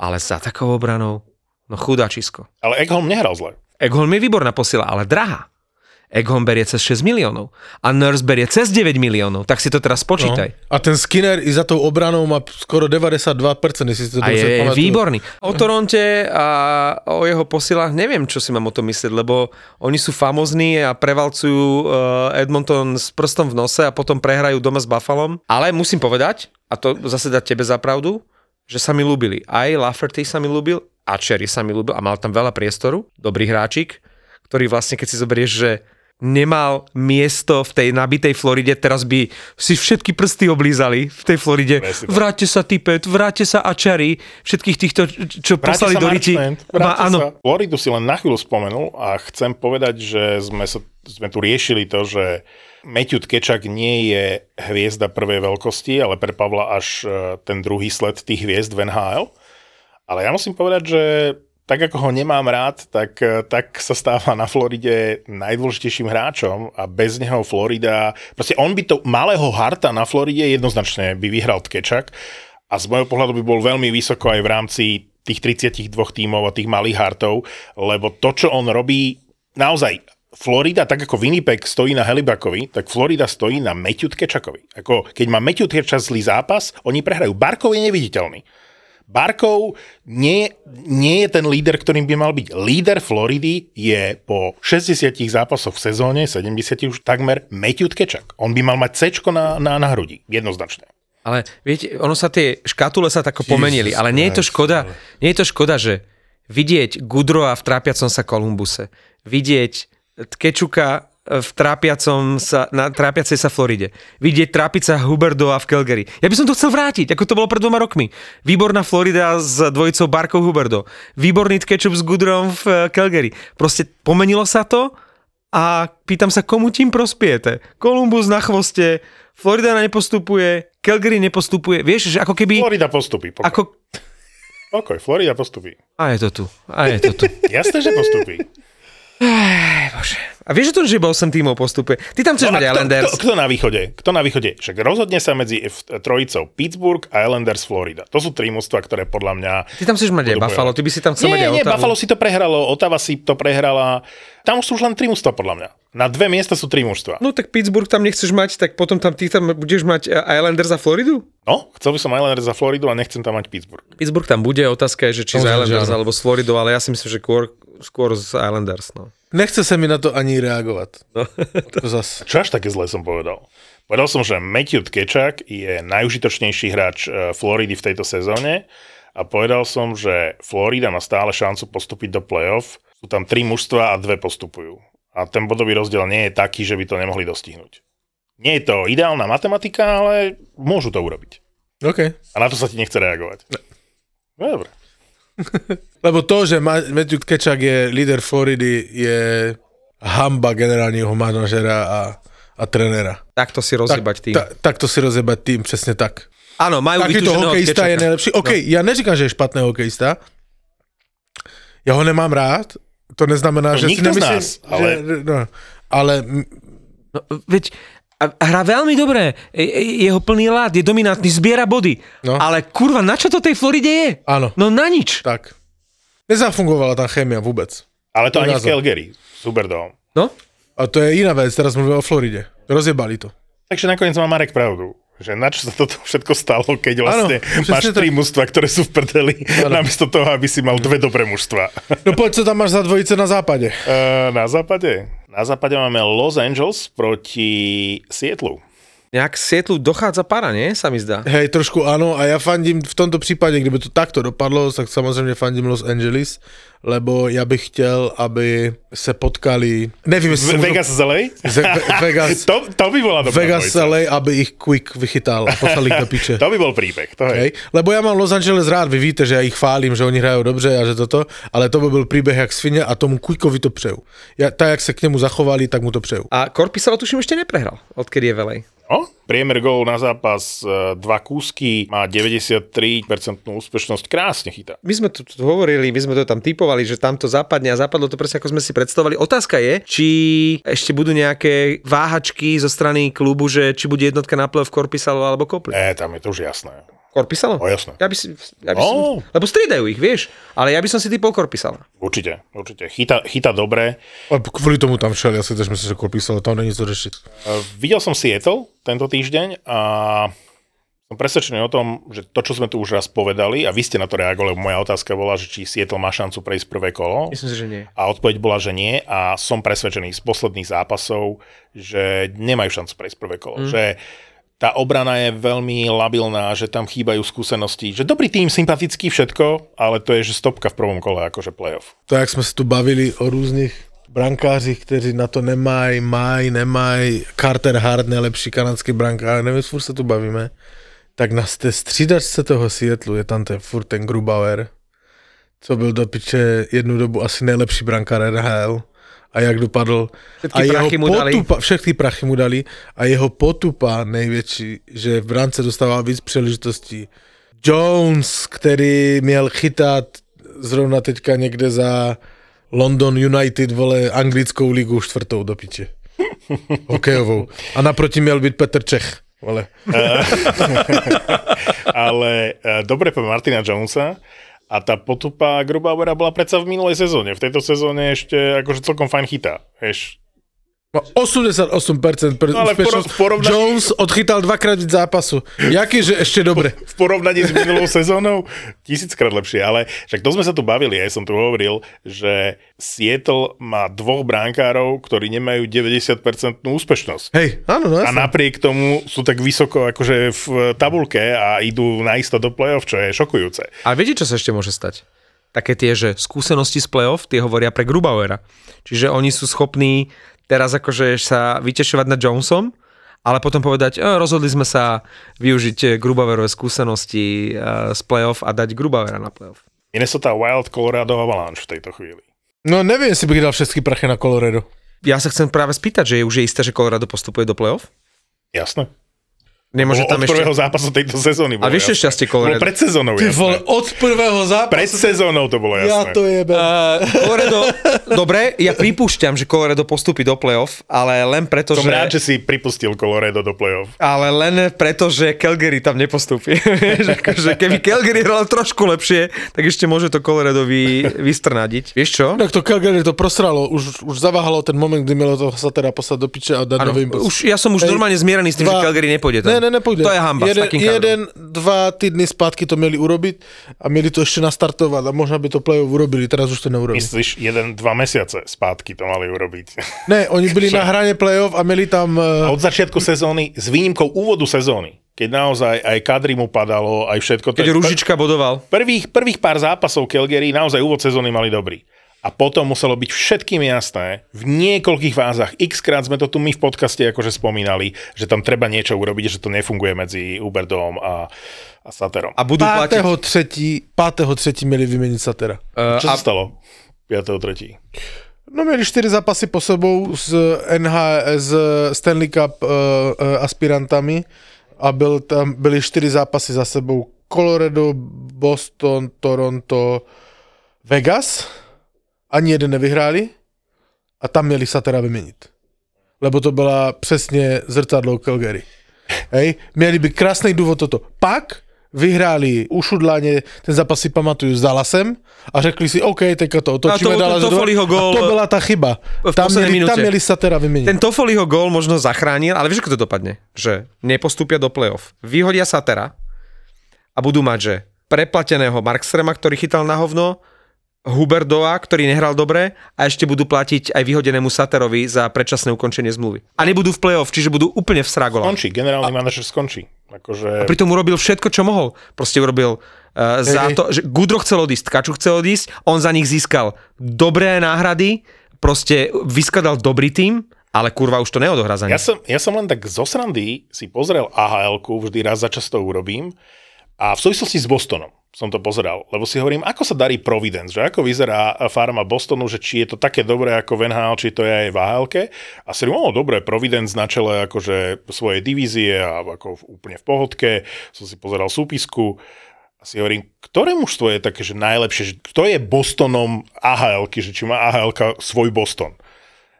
Ale za takou obranou, no chudáčisko. Ale Ekholm nehral zle. Egholm je výborná posila, ale drahá. Egholm berie cez 6 miliónov a Nurse berie cez 9 miliónov, tak si to teraz počítaj. No. A ten Skinner i za tou obranou má skoro 92%, jestli si to A je pamatuju. výborný. O Toronte a o jeho posilách neviem, čo si mám o tom myslieť, lebo oni sú famozní a prevalcujú uh, Edmonton s prstom v nose a potom prehrajú doma s Buffalom. Ale musím povedať, a to zase dať tebe za pravdu, že sa mi ľúbili. Aj Lafferty sa mi ľúbil a Cherry sa mi ľúbil a mal tam veľa priestoru, dobrý hráčik, ktorý vlastne, keď si zoberieš, že nemal miesto v tej nabitej Floride, teraz by si všetky prsty oblízali v tej Floride. Vráťte sa Tipet, vráťte sa Ačari, všetkých týchto, čo Vráťte poslali sa do Riti. Áno. Floridu si len na chvíľu spomenul a chcem povedať, že sme, sa, sme tu riešili to, že Matthew Tkečak nie je hviezda prvej veľkosti, ale pre Pavla až e, ten druhý sled tých hviezd v NHL. Ale ja musím povedať, že tak ako ho nemám rád, tak, e, tak sa stáva na Floride najdôležitejším hráčom a bez neho Florida, proste on by to malého harta na Floride jednoznačne by vyhral Tkečak a z môjho pohľadu by bol veľmi vysoko aj v rámci tých 32 tímov a tých malých hartov, lebo to, čo on robí, naozaj Florida, tak ako Winnipeg stojí na Helibakovi, tak Florida stojí na Matthew Tkečakovi. Ako, keď má Matthew Tkečak zlý zápas, oni prehrajú. Barkov je neviditeľný. Barkov nie, nie je ten líder, ktorým by mal byť. Líder Floridy je po 60 zápasoch v sezóne, 70 už takmer, Matthew Tkečak. On by mal mať C na, na, na hrudi, jednoznačne. ale viete, ono sa tie škatule sa tako pomenili, ale nie je to škoda, nie je to škoda, že vidieť Gudroa v trápiacom sa Kolumbuse, vidieť Tkečuka v trápiacom sa, na trápiacej sa Floride. Vidieť trápiť sa Huberdova v Calgary. Ja by som to chcel vrátiť, ako to bolo pred dvoma rokmi. Výborná Florida s dvojicou Barkov Huberdo. Výborný Tkečup s Gudrom v eh, Calgary. Proste pomenilo sa to a pýtam sa, komu tým prospiete? Columbus na chvoste, Florida nepostupuje, Calgary nepostupuje. Vieš, že ako keby... Florida postupí. Pokoj, Ako... pokoj Florida postupí. A je to tu. A je to tu. *laughs* Jasné, že postupí. A vieš, že to, že iba 8 tímov postupuje? Ty tam chceš No mať kto, Islanders. kto, kto na východe? Kto na východe? Však rozhodne sa medzi F- trojicou Pittsburgh a Islanders Florida. To sú tri mužstva, ktoré podľa mňa... Ty tam chceš mať aj Buffalo, ty by si tam chcel mať Nie, aj nie. Buffalo si to prehralo, Ottawa si to prehrala. Tam už sú už len tri mužstva, podľa mňa. Na dve miesta sú tri mužstva. No tak Pittsburgh tam nechceš mať, tak potom tam ty tam budeš mať eh, Islanders a Floridu? No, chcel by som Islanders za Floridu a nechcem tam mať Pittsburgh. Pittsburgh tam bude, otázka je, že či z Samozrejme, že Islanders alebo z Floridou, ale ja si myslím, že skôr, skôr z Islanders. No. Nechce sa mi na to ani reagovať. No. *laughs* To zas. Čo až také zle som povedal? Povedal som, že Matthew Tkečak je najužitočnejší hráč eh, Floridy v tejto sezóne a povedal som, že Florida má stále šancu postúpiť do playoff. Sú tam tri mužstva a dve postupujú. A ten bodový rozdiel nie je taký, že by to nemohli dostihnúť. Nie je to ideálna matematika, ale môžu to urobiť. OK. A na to sa ti nechce reagovať. No dobre. *laughs* Lebo to, že Ma- Matthew Kečak je líder Floridy, je hamba generálneho manažera a, a trenera. Takto si rozjebať tým. Ta, takto si rozjebať tým, presne tak. Áno, majú Takýto hokejista je najlepší. OK, no. ja neříkam, že je špatný hokejista. Ja ho nemám rád. To neznamená, No, že si nikto z nemyslím, nás, ale- Že, no, ale No, veď a hrá veľmi dobre, Je- je- jeho plný lát, je dominantný, zbiera body. No. Ale kurva, na čo to tej Floride je? áno, No na nič. tak. Nezafungovala tá chémia vôbec. Ale to To ani v názor. Calgary, s Huberdom. No, A to je iná vec, teraz mluvíme o Floride. Rozjebali to. Takže nakoniec má Marek pravdu. Že na čo sa toto všetko stalo, keď vlastne Áno, máš tri tak. mužstva, ktoré sú v prdeli, namiesto toho, aby si mal dve dobré mužstva. No poď, co tam máš za dvojice na západe? Uh, na západe? Na západe máme Los Angeles proti Sietlu. Nejak Sietlu dochádza para, nie? Sa mi zdá. Hej, trošku áno, a ja fandím v tomto prípade, kdyby to takto dopadlo, tak samozrejme fandím Los Angeles, lebo ja bych chtěl, aby se potkali, nevím, jestli Vegas z LA? Ve- Vegas, *laughs* To, to by bola dobrá Vegas dvojica. LA, aby ich Quick vychytal a poslali ich do piče. *laughs* To by bol príbeh. To. Hej. Lebo ja mám Los Angeles rád, vy víte, že ja ich chválím, že oni hrajú dobře a že toto, ale to by byl príbeh jak svině a tomu Quickovi to přeju. Ja, tak, jak se k němu zachovali, tak mu to přeju. A Korpisalo tuším ešte neprehral, odkedy je velej. No, priemer gól na zápas, e, dva kúsky, má 93% úspešnosť, krásne chytá. My sme tu tu hovorili, my sme to tam typovali, že tam to zapadne a zapadlo to presne ako sme si predstavovali. Otázka je, či ešte budú nejaké váhačky zo strany klubu, že či bude jednotka na play v Korpisalo alebo Kopli. E, tam je to už jasné. Korpisalo? No jasné. Ja by si, ja by No. som, lebo striedajú ich, vieš, ale ja by som si typol Korpisala. Určite, určite. Chytá, chytá dobre. A kvôli tomu tam šel, ja si tež myslím, že Korpisalo, tam není co řešiť. E, Videl som Seattle tento týždeň a som presvedčený o tom, že to, čo sme tu už raz povedali, a vy ste na to reagovali, moja otázka bola, že či Seattle má šancu prejsť prvé kolo. Myslím si, že nie. A odpoveď bola, že nie a som presvedčený z posledných zápasov, že nemajú šancu prejsť prvé kolo. Mm. Že tá obrana je veľmi labilná, že tam chýbajú skúsenosti. Že dobrý tým, sympatický všetko, ale to je, že stopka v prvom kole, akože playoff. To, jak sme sa tu bavili o rôznych brankáři, kteří na to nemají, mají, nemají, Carter Hart, nejlepší kanadský brankár, nevím, furt se tu bavíme, tak na té střídačce toho Seattleu je tam ten furt ten Grubauer, co byl do piče jednu dobu asi nejlepší brankár NHL a jak dopadl. Všetky a jeho prachy mu dali. potupa, všechny prachy mu dali a jeho potupa největší, že v brance dostával víc příležitostí. Jones, který měl chytat zrovna teďka někde za London United, vole, anglickou ligu čtvrtou do piče. *laughs* Hokejovou. A naproti měl být Petr Čech. Vole. *laughs* Ale e, dobre pre Martina Jonesa a tá potupa Grubauera bola predsa v minulej sezóne. V tejto sezóne ešte akože celkom fajn chytá. Vieš, 88% pre, No ale úspešnosť. porovnaní- Jones odchytal dvakrát víc zápasu. Jaký, že ešte dobre. *laughs* v porovnaní s minulou sezónou tisíckrát lepšie, ale však to sme sa tu bavili, aj som tu hovoril, že Seattle má dvoch bránkárov, ktorí nemajú 90% úspešnosť. Hej, áno, no A napriek tomu sú tak vysoko akože v tabulke a idú naisto do play-off, čo je šokujúce. Ale viete, čo sa ešte môže stať? Také tie, že skúsenosti z playoff, tie hovoria pre Grubauera. Čiže oni sú schopní teraz akože sa vytešovať nad Jonesom, ale potom povedať, e, rozhodli sme sa využiť eh, Grubauerové skúsenosti eh, z playoff a dať Grubauera na playoff. Minnesota Wild, Colorado Avalanche v tejto chvíli. No neviem, jestli bych dal všetky prachy na Colorado. Ja sa chcem práve spýtať, že je už je isté, že Colorado postupuje do playoff? Jasné. Nemôže tam od ešte... prvého zápasu tejto sezóny. A bolo jasné. šťastie Colorado? Bolo pred sezónou Ty vole, od prvého zápasu. Pred sezónou to bolo Ja jasné. to jebe. Uh, Colorado, dobre, ja pripúšťam, že Colorado postupí do playoff, ale len preto, Som že... rád, že si pripustil Colorado do play-off. Ale len preto, že Calgary tam nepostupí. *laughs* Vieš, akože keby Calgary hral trošku lepšie, tak ešte môže to Colorado vy, vystrnadiť. Vieš čo? Tak to Calgary to prosralo, už, už zaváhalo ten moment, kdy mělo to sa teda poslať do piče a dať Áno, nový impuls. už, ja som už Hej, normálne zmieraný s tým, že dva- Calgary nepôjde tam. Ne, ne, nepôjde. To je hamba jeden, s takým kádrom. jeden, dva týdny zpátky to měli urobiť a měli to ešte nastartovať a možno by to play-off urobili, teraz už to neurobili. Myslíš, jeden, dva mesiace spátky to mali urobiť. Ne, oni byli na hraně play-off a měli tam... A Uh, od začiatku sezóny, s výnimkou úvodu sezóny, keď naozaj aj kadri mu padalo, aj všetko. Keď Ružička bodoval. Prvých, prvých pár zápasov Calgary naozaj úvod sezóny mali dobrý. A potom muselo byť všetkým jasné, v niekoľkých fázach, x krát sme to tu my v podcaste akože spomínali, že tam treba niečo urobiť, že to nefunguje medzi Uberdom a, a Saterom. A budú platiť... 5. třetí, 5. třetí měli vyměnit Satera. Uh, Čo a, sa stalo? 5.3. No měli čtyři zápasy po sebou s NH, s Stanley Cup uh, uh, aspirantami a byl tam, byly čtyři zápasy za sebou Colorado, Boston, Toronto, Vegas. Ani jeden nevyhráli a tam měli Satera vyměnit. Lebo to byla přesně zrcadlo Calgary. Hej, měli by krásný důvod toto. Pak vyhráli ušudláně, ten zápas si pamatuju s Dallasem a řekli si, OK, teďka to otočíme A to- to Dallas Toffoliho dva. gól A to byla ta chyba. v Tam poslednej měli, tam minúte. měli Satera vyměnit. ten Toffoliho gól možno zachránil, ale vieš, ako to dopadne? Že nepostúpia do playoff. Vyhodia Satera a budú mať, že preplateného Markstrema, ktorý chytal na hovno, Huberdoa, ktorý nehral dobre a ešte budú platiť aj vyhodenému Saterovi za predčasné ukončenie zmluvy. A nebudú v playoff, čiže budú úplne v sragola. Skončí, generálny manažer skončí. Akože... Pritom urobil všetko, čo mohol. Proste urobil uh, za to, že Gudro chcel odísť, Kaču chcel odísť, on za nich získal dobré náhrady, proste vyskladal dobrý tým, ale kurva už to neodohrá za Ja som, ja som len tak zo srandy si pozrel AHL-ku, vždy raz za čas to urobím, a v súvislosti s Bostonom som to pozeral, lebo si hovorím, ako sa darí Providence, že ako vyzerá farma Bostonu, že či je to také dobré ako v či to je aj v ahl A si hovorím, dobre, Providence na čele akože svojej divízie a ako úplne v pohodke, som si pozeral súpisku a si hovorím, ktoré mužstvo je také, že najlepšie, že kto je Bostonom ahl že či má ahl svoj Boston.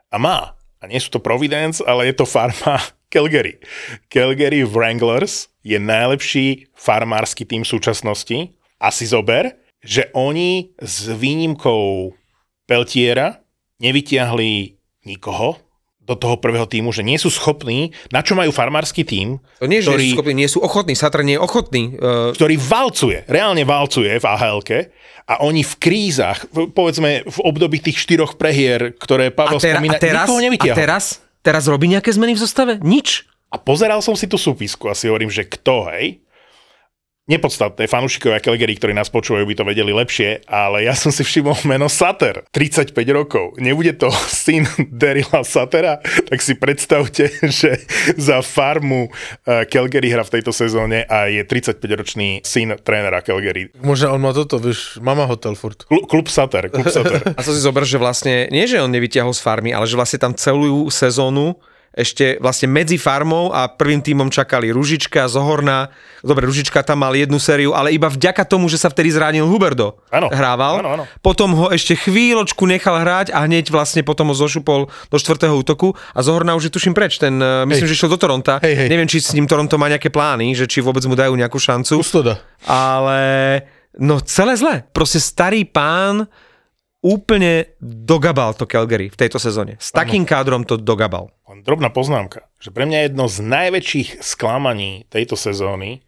A má. A nie sú to Providence, ale je to farma *laughs* Calgary. Calgary Wranglers je najlepší farmársky tým súčasnosti. A si zober, že oni s výnimkou Peltiera nevytiahli nikoho do toho prvého týmu, že nie sú schopní, na čo majú farmársky tým, To nie, ktorý, nie sú schopní, nie sú ochotní, Satr nie je ochotný. Uh, ktorý valcuje, reálne valcuje v ahl a oni v krízach, povedzme v období tých štyroch prehier, ktoré a, Pavel tera, spomína, a, teraz, nikoho a nevytiahol. teraz, teraz robí nejaké zmeny v zostave? Nič. A pozeral som si tú súpisku a si hovorím, že kto, hej? Nepodstatné. Fanúšikovia Calgary, ktorí nás počúvajú, by to vedeli lepšie, ale ja som si všimol meno Sater, 35 rokov. Nebude to *laughs* syn Derila Satera? Tak si predstavte, *laughs* že za farmu eh, Calgary hra v tejto sezóne a je 35-ročný syn trénera Calgary. Možno on má toto, vieš, mama hotel furt. Klub, klub Sater, klub Sater. *laughs* A to si zober, že vlastne, nie že on nevyťahol z farmy, ale že vlastne tam celú sezónu ešte vlastne medzi farmou a prvým týmom čakali Ružička, Zohorná. Dobre, Ružička tam mal jednu sériu, ale iba vďaka tomu, že sa vtedy zranil Huberdo. Áno, Hrával. áno, áno. Potom ho ešte chvíľočku nechal hrať a hneď vlastne potom ho zošupol do štvrtého útoku a Zohorná už je tuším preč. Ten, myslím, Hej. že šiel do Toronta. Hej, hej. Neviem, či s ním Toronto má nejaké plány, že či vôbec mu dajú nejakú šancu. Kustoda. Ale no celé zle. Proste starý pán úplne dogabal to Calgary v tejto sezóne. S takým kádrom to dogabal. Drobná poznámka, že pre mňa jedno z najväčších sklamaní tejto sezóny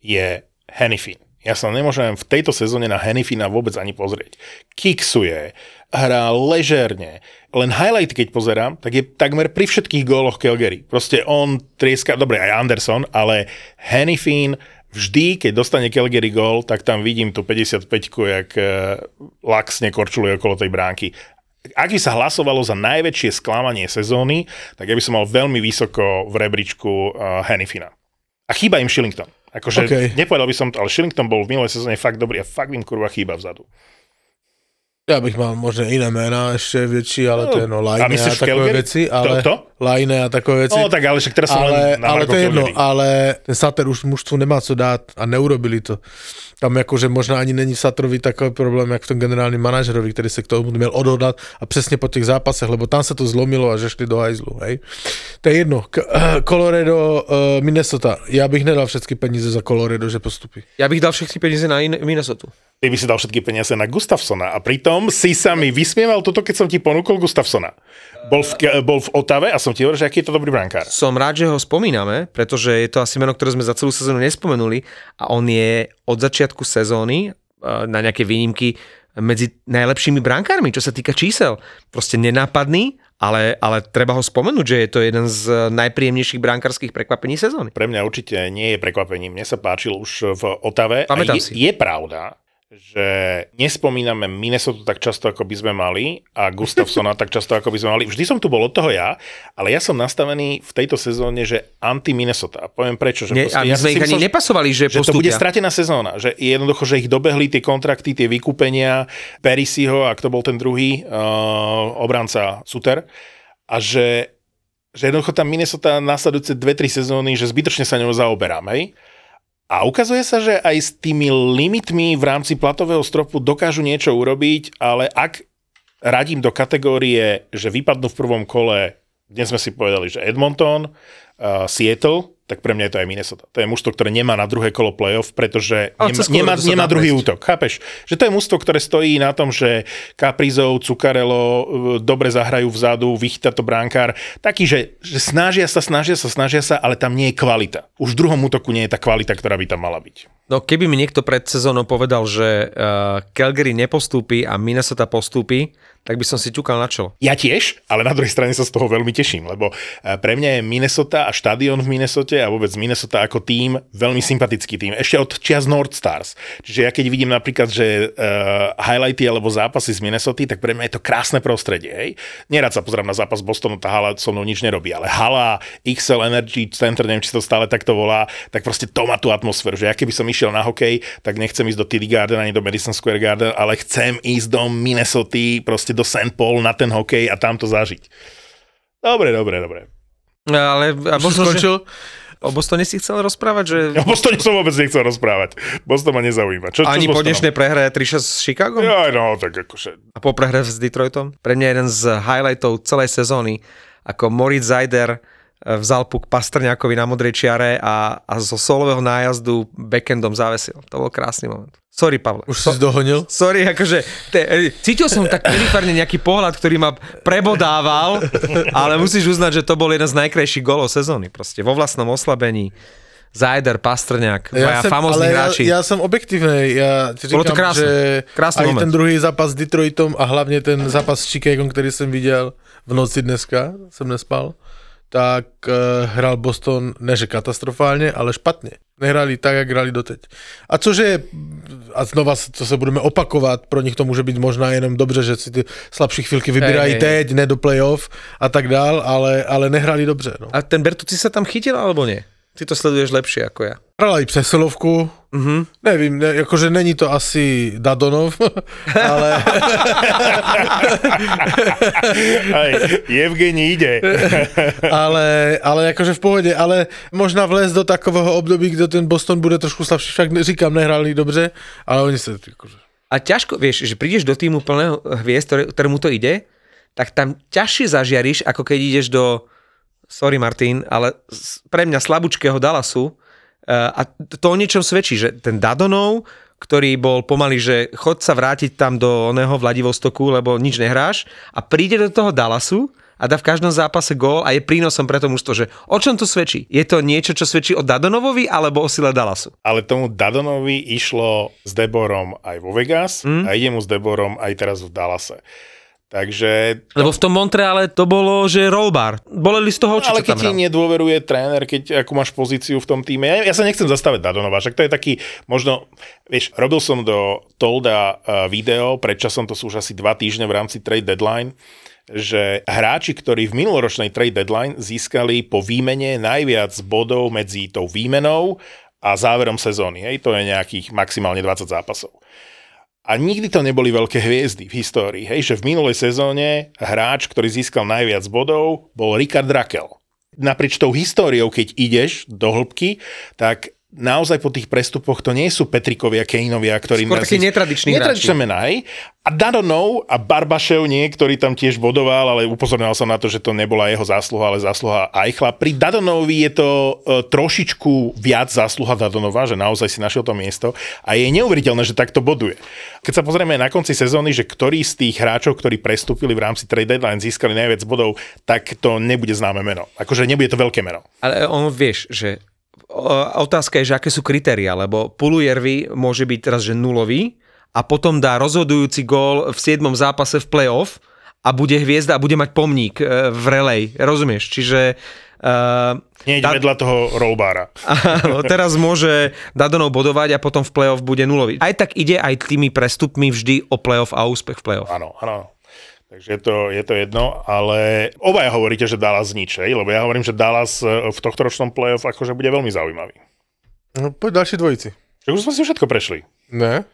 je Hennifin. Ja sa nemôžem v tejto sezóne na Hennifina vôbec ani pozrieť. Kiksuje, hrá ležerne. Len highlight, keď pozerám, tak je takmer pri všetkých góloch Calgary. Proste on trieska, dobre, aj Anderson, ale Hennifin vždy, keď dostane Calgary gól, tak tam vidím tú 55-ku, jak eh, laxne korčuluje okolo tej bránky. Ak by sa hlasovalo za najväčšie sklamanie sezóny, tak ja by som mal veľmi vysoko v rebríčku uh, Hennifina. A chýba im Shillington. Akože OK. nepovedal by som to, ale Shillington bol v minulej sezóne fakt dobrý a fakt im kurva chýba vzadu. Ja bych mal možná iné jména ešte väčší, ale to je no A Lajne a, v takové Calgary? veci. Ale, kto? Lajne a takové veci. No tak ale však teraz som ale, len na ale to je jedno, ale ten Sater už mužstvu nemá co dát a neurobili to. Tam jakože možná ani není v Satrovi takový problém, jak v tom generálním manažerovi, který se k tomu měl odhodlat a přesně po těch zápasech, lebo tam se to zlomilo a že šli do hajzlu, hej. To je jedno. K- eh, Colorado, uh, Minnesota. Já bych nedal všechny peníze za Colorado, že postupí. Ja bych dal všetky peniaze na in- Minnesota. Ty by si dal všetky peniaze na Gustafsona a pritom si sa mi vysmieval toto, keď som ti ponúkol Gustafsona. Bol v, bol v Otave a som ti hovoril, že aký je to dobrý brankár. Som rád, že ho spomíname, pretože je to asi meno, ktoré sme za celú sezónu nespomenuli a on je od začiatku sezóny eh, na nejaké výnimky medzi najlepšími brankármi, čo sa týka čísel. Proste nenápadný, ale, ale treba ho spomenúť, že je to jeden z najpríjemnejších brankárskych prekvapení sezóny. Pre mňa určite nie je prekvapením. Mne sa páčil už v Otave. A Pamätám je, si. je pravda, že nespomíname Minnesota tak často, ako by sme mali a Gustafsona tak často, ako by sme mali. Vždy som tu bol od toho ja, ale ja som nastavený v tejto sezóne, že anti-Minnesota. A poviem prečo. Že Nie, proste a my ja sme ich ani nepasovali, že, že to bude stratená sezóna. Že jednoducho, že ich dobehli tie kontrakty, tie vykúpenia Perisiho a kto bol ten druhý uh, obranca Suter. A že, že jednoducho tam Minnesota nasledujúce 2-3 sezóny, že zbytočne sa ňou zaoberám, hej? A ukazuje sa, že aj s tými limitmi v rámci platového stropu dokážu niečo urobiť, ale ak radím do kategórie, že vypadnú v prvom kole, dnes sme si povedali, že Edmonton, uh, Seattle, tak pre mňa je to aj Minnesota. To je mužstvo, ktoré nemá na druhé kolo playoff, pretože nemá, nemá, nemá druhý prejsť. útok. Chápeš? Že to je mužstvo, ktoré stojí na tom, že Caprizov, Cukarelo uh, dobre zahrajú vzadu, vychytá to bránkár. Taký, že, že snažia sa, snažia sa, snažia sa, ale tam nie je kvalita. Už v druhom útoku nie je tá kvalita, ktorá by tam mala byť. No keby mi niekto pred sezónou povedal, že uh, Calgary nepostúpi a Minnesota postúpi, tak by som si ťukal na čelo. Ja tiež, ale na druhej strane sa z toho veľmi teším, lebo eh, pre mňa je Minnesota a štadión v Minnesote a vôbec Minnesota ako tým veľmi sympatický tým. Ešte od čias North Stars. Čiže ja keď vidím napríklad, že uh, highlighty alebo zápasy z Minnesota, tak pre mňa je to krásne prostredie. Hej? Nerad sa pozerám na zápas Bostonu, tá hala so mnou nič nerobí, ale hala, XL Energy Center, neviem, či to stále takto volá, tak proste to má tú atmosféru, že ja keby som išiel na hokej, tak nechcem ísť do TD Garden ani do Madison Square Garden, ale chcem ísť do Minnesota, proste do St. Paul na ten hokej a tam to zažiť. Dobre, dobre, dobre. Ale a možno, že, skončil? O Bostone si chcel rozprávať, že O Bostone som vôbec nechcel rozprávať. Boston ma nezaujíma. Čo, čo ani s po dnešnej prehre 3 s Chicago? Ja, no, tak akože... A po prehre s Detroitom? Pre mňa jeden z highlightov celej sezóny, ako Moritz Zajder vzal puk Pastrňákovi na modrej čiare a, a zo solového nájazdu backendom zavesil. To bol krásny moment. Sorry, Pavle. Už si zdohonil? Sorry, akože te, e, cítil som tak periférne nejaký pohľad, ktorý ma prebodával, ale musíš uznať, že to bol jeden z najkrajších golov sezóny. Proste vo vlastnom oslabení. Zajder, Pastrňák, ja jsem, famózni ale hráči. Já, já jsem objektivný, já ti Bylo to říkám, krásné. že Krásný aj moment. ten druhý zápas s Detroitom a hlavně ten zápas s Chicagom, který jsem viděl v noci dneska, jsem nespal, tak uh, hral Boston ne že katastrofálně, ale špatně. Nehrali tak, jak hrali doteď. A což je, a znova to se budeme opakovat, pro nich to může být možná jenom dobře, že si ty slabší chvilky vybírají hej. teď, ne do playoff a tak dál, ale, ale nehrali dobře. No. A ten Bertucci sa tam chytil, alebo nie? Ty to sleduješ lepšie ako ja. Hrala i přesilovku, Mhm. nevím, ne, jakože není to asi Dadonov, *laughs* ale *laughs* Aj, Evgeni ide. *laughs* ale, ale jakože v pohodě, ale možná vlézt do takového období, kde ten Boston bude trošku slabší, však říkám, nehrali dobře, ale oni se jakože... A ťažko, vieš, že prídeš do týmu plného hviezd, ktoré, ktorému to ide, tak tam ťažšie zažiariš, ako keď ideš do, sorry Martin, ale pre mňa slabúčkého Dallasu. Uh, a to o niečom svedčí, že ten Dadonov, ktorý bol pomaly, že chod sa vrátiť tam do oného Vladivostoku, lebo nič nehráš a príde do toho Dallasu a dá v každom zápase gól a je prínosom pre to mužstvo, že o čom to svedčí? Je to niečo, čo svedčí o Dadonovovi alebo o sile Dallasu? Ale tomu Dadonovi išlo s Deborom aj vo Vegas Mm. a ide mu s Deborom aj teraz v Dallase. Takže Lebo v tom Montreale to bolo, že rollbar. Boleli z toho oči, ale čo tam keď ti nedôveruje tréner, keď akú máš pozíciu v tom týme, ja, ja sa nechcem zastavať Dadonova, však to je taký, možno, vieš, robil som do Tolda uh, video, predčasom to sú už asi dva týždne v rámci trade deadline, že hráči, ktorí v minuloročnej trade deadline získali po výmene najviac bodov medzi tou výmenou a záverom sezóny, hej, to je nejakých maximálne 20 zápasov. A nikdy to neboli veľké hviezdy v histórii. Hej, že v minulej sezóne hráč, ktorý získal najviac bodov, bol Richard Rakel. Naprieč tou históriou, keď ideš do hĺbky, tak naozaj po tých prestupoch to nie sú Petrikovia, Kejnovia, ktorí... Skôr takí netradiční Netradičné mená, hej? A Dadonov a Barbašev nie, ktorý tam tiež bodoval, ale upozorňoval som na to, že to nebola jeho zásluha, ale zásluha Eichla. Pri Dadonovi je to e, trošičku viac zásluha Dadonova, že naozaj si našiel to miesto a je neuveriteľné, že takto boduje. Keď sa pozrieme na konci sezóny, že ktorí z tých hráčov, ktorí prestúpili v rámci trade deadline, získali najviac bodov, tak to nebude známe meno. Akože nebude to veľké meno. Ale on vieš, že otázka je, že aké sú kritéria, lebo Pulujervi môže byť teraz, že nulový a potom dá rozhodujúci gól v 7. zápase v playoff a bude hviezda a bude mať pomník e, v relej, rozumieš? Čiže uh, Nie Da- vedľa toho rollbára. *laughs* Áno, teraz môže Dadonov bodovať a potom v playoff bude nulový. Aj tak ide aj tými prestupmi vždy o playoff a úspech v playoff. Áno, áno. Takže je to, je to jedno, ale obaja hovoríte, že Dallas nič, hej? lebo ja hovorím, že Dallas e, v tohto ročnom playoff akože bude veľmi zaujímavý. No, poď ďalší dvojici. Že už sme si všetko prešli. Ne?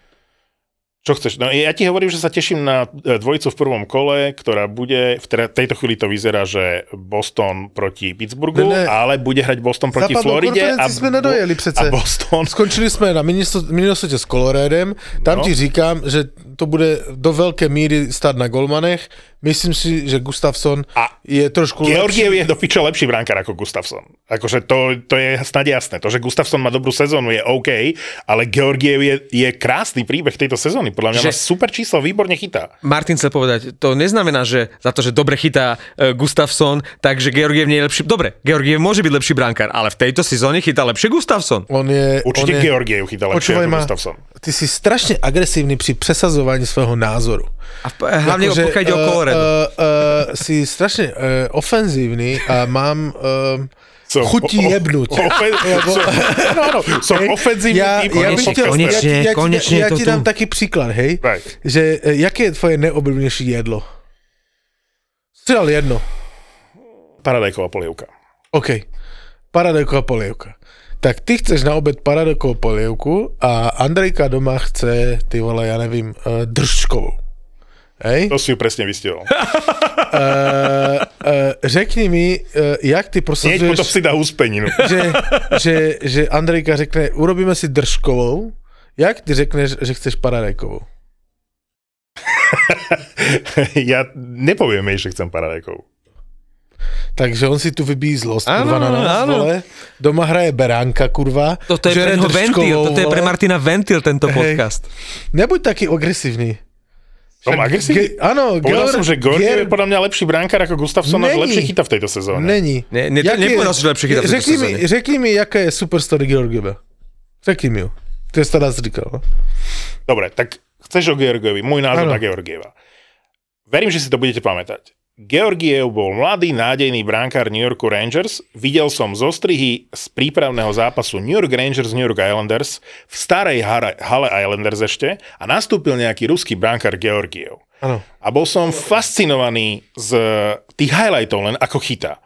Čo chceš? No ja ti hovorím, že sa teším na e, dvojicu v prvom kole, ktorá bude, v tejto chvíli to vyzerá, že Boston proti Pittsburghu, Ne, ne. ale bude hrať Boston proti Západnou Floride. konferenci jsme nedojeli přece. A Boston. Skončili jsme na Minnesota s Coloradem, tam No. ti říkám, že to bude do velké míry stát na golmanech. Myslím si, že Gustafsson A je trošku Georgiev lepší. je do piča lepší brankár ako Gustafsson. Akože to, to je snad jasné. To, že Gustafsson má dobrú sezónu je OK, ale Georgiev je, je krásny príbeh tejto sezóny. Podľa mňa Že- má super číslo, výborne chytá. Martin chcel povedať, to neznamená, že za to, že dobre chytá e, Gustafsson, takže Georgiev nie je lepší. Dobre, Georgiev môže byť lepší brankár, ale v tejto sezóne chytá lepšie Gustafsson. On je, Určite on je, Georgiev chytá lepšie Počúvaj ma, Gustafsson. ty si strašně agresívny při přesazování svého názoru. A v, hlavne Akože, pokiaľ ide o eh, Colorado. eh, eh, si strašně uh, ofenzívny a mám uh, Som chutí jebnúť. Ofe- *laughs* som, áno, áno, som Hej, ofenzívny ja, typ. ja, konečne, ja, ti- ja, ti- ja, ti dám taký příklad, hej, Right. že eh, jaké je tvoje neoblíbenější jedlo? Střel jedno. Paradajková polievka. OK. Paradajková polievka. Tak ty chceš na obed paradajkovou polievku a Andrejka doma chce, ty vole, já nevím, uh, držčkovou. Hej? To si ju presne vystihol. Uh, *laughs* uh, řekni mi, uh, jak ty Hneď potom prosazuješ, si dá úspeninu. *laughs* že, že, že Andrejka řekne, urobíme si držkovou, jak ty řekneš, že chceš paradajkovou? *laughs* ja nepoviem jej, že chcem paradajkovú. Takže on si tu vybíjí zlost, Áno, kurva, na nás, áno. vole. Doma hraje beránka, kurva. Toto je pre ventil, toto je pre. Martina ventil, tento Hej. podcast. Nebuď taký agresívny. Však agresívny? Ge- áno, Povedal Georg- som, že je Ger- podľa mňa lepší brankár ako Gustafsson a že lepšie chytá v tejto sezóne. Není. Ne, ne, je- nepovedal si, že lepšie chytá v tejto řekni mi, sezóne. řekni mi, jaká je superstory Georgieva. Řekni mi ju. To je stará říkal. No? Dobre, tak chceš o Georgievi, môj názor Áno. na Georgieva. Verím, že si to budete pamätať. Georgiev bol mladý, nádejný bránkár New Yorku Rangers. Videl som zostrihy z prípravného zápasu New York Rangers New York Islanders v starej hale, Islanders ešte a nastúpil nejaký ruský bránkár Georgiev. Áno. A bol som fascinovaný z tých highlightov len ako chytá.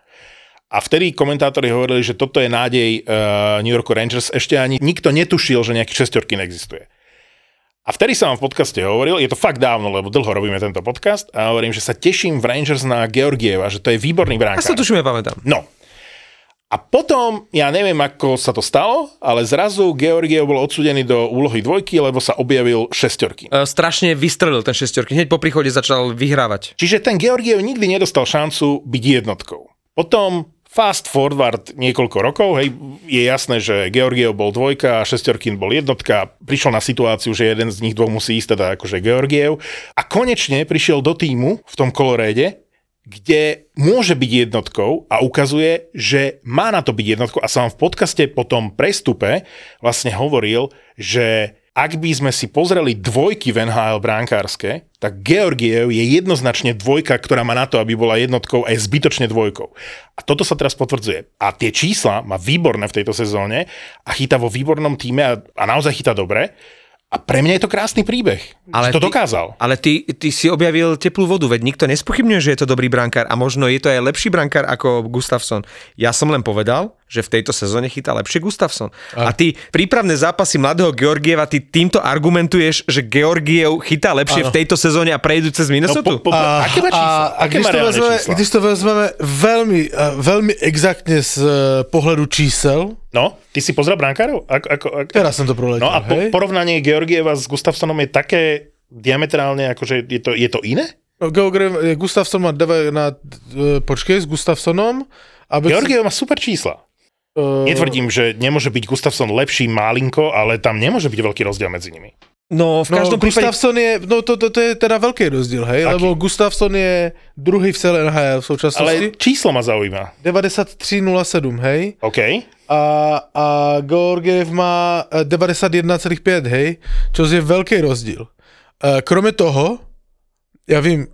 A vtedy komentátori hovorili, že toto je nádej uh, New York Rangers. Ešte ani nikto netušil, že nejaký šestorky neexistuje. A vtedy som vám v podcaste hovoril, je to fakt dávno, lebo dlho robíme tento podcast, a hovorím, že sa teším v Rangers na Georgieva, že to je výborný bránkár. sa tuším, ja pamätám. No. A potom, ja neviem, ako sa to stalo, ale zrazu Georgiev bol odsudený do úlohy dvojky, lebo sa objavil šestorky. E, strašne vystrelil ten šestorky. Hneď po príchode začal vyhrávať. Čiže ten Georgiev nikdy nedostal šancu byť jednotkou. Potom fast forward niekoľko rokov, hej, je jasné, že Georgiev bol dvojka Šestorkin bol jednotka, prišiel na situáciu, že jeden z nich dvoch musí ísť teda akože Georgiev. A konečne prišiel do týmu v tom koloréde, kde môže byť jednotkou a ukazuje, že má na to byť jednotkou. A sa vám v podcaste po tom prestupe vlastne hovoril, že ak by sme si pozreli dvojky v NHL bránkárske, tak Georgiev je jednoznačne dvojka, ktorá má na to, aby bola jednotkou a je zbytočne dvojkou. A toto sa teraz potvrdzuje. A tie čísla má výborné v tejto sezóne a chytá vo výbornom týme a, a naozaj chytá dobre. A pre mňa je to krásny príbeh, ale že to ty- dokázal. Ale ty, ty si objavil teplú vodu, veď nikto nespochybňuje, že je to dobrý brankár a možno je to aj lepší brankár ako Gustafsson. Ja som len povedal, že v tejto sezóne chytá lepšie Gustafsson. A ty prípravné zápasy mladého Georgieva, ty týmto argumentuješ, že Georgiev chytá lepšie Áno. v tejto sezóne a prejdú cez Minnesota? po, po, A, aké má čísla? a, a aké když, má to vezmeme, čísla? když to vezmeme veľmi, veľmi exaktne z eh, pohľadu čísel, No, ty si pozrel brankárov? Ako, ako, ako... teraz som to proletel, No a po, hej? porovnanie Georgieva s Gustafsonom je také diametrálne, akože je to, je to iné? No, Georgiev, eh, má na, eh, počkej, s Gustafsonom, aby Georgiev má super čísla. Eh, Netvrdím, že nemôže byť Gustafsson lepší malinko, ale tam nemôže byť veľký rozdiel medzi nimi. No, v No, každom prípade... Gustafsson je, no to, to, to je teda veľký rozdiel, hej, Aký? lebo Gustafsson je druhý v celé NHL v současnosti. Ale číslo ma zaujíma. 93,07, hej. OK. A, a Georgiev má eh, 91,5, hej, čo je veľký rozdíl. Eh, Kromě toho, já vím,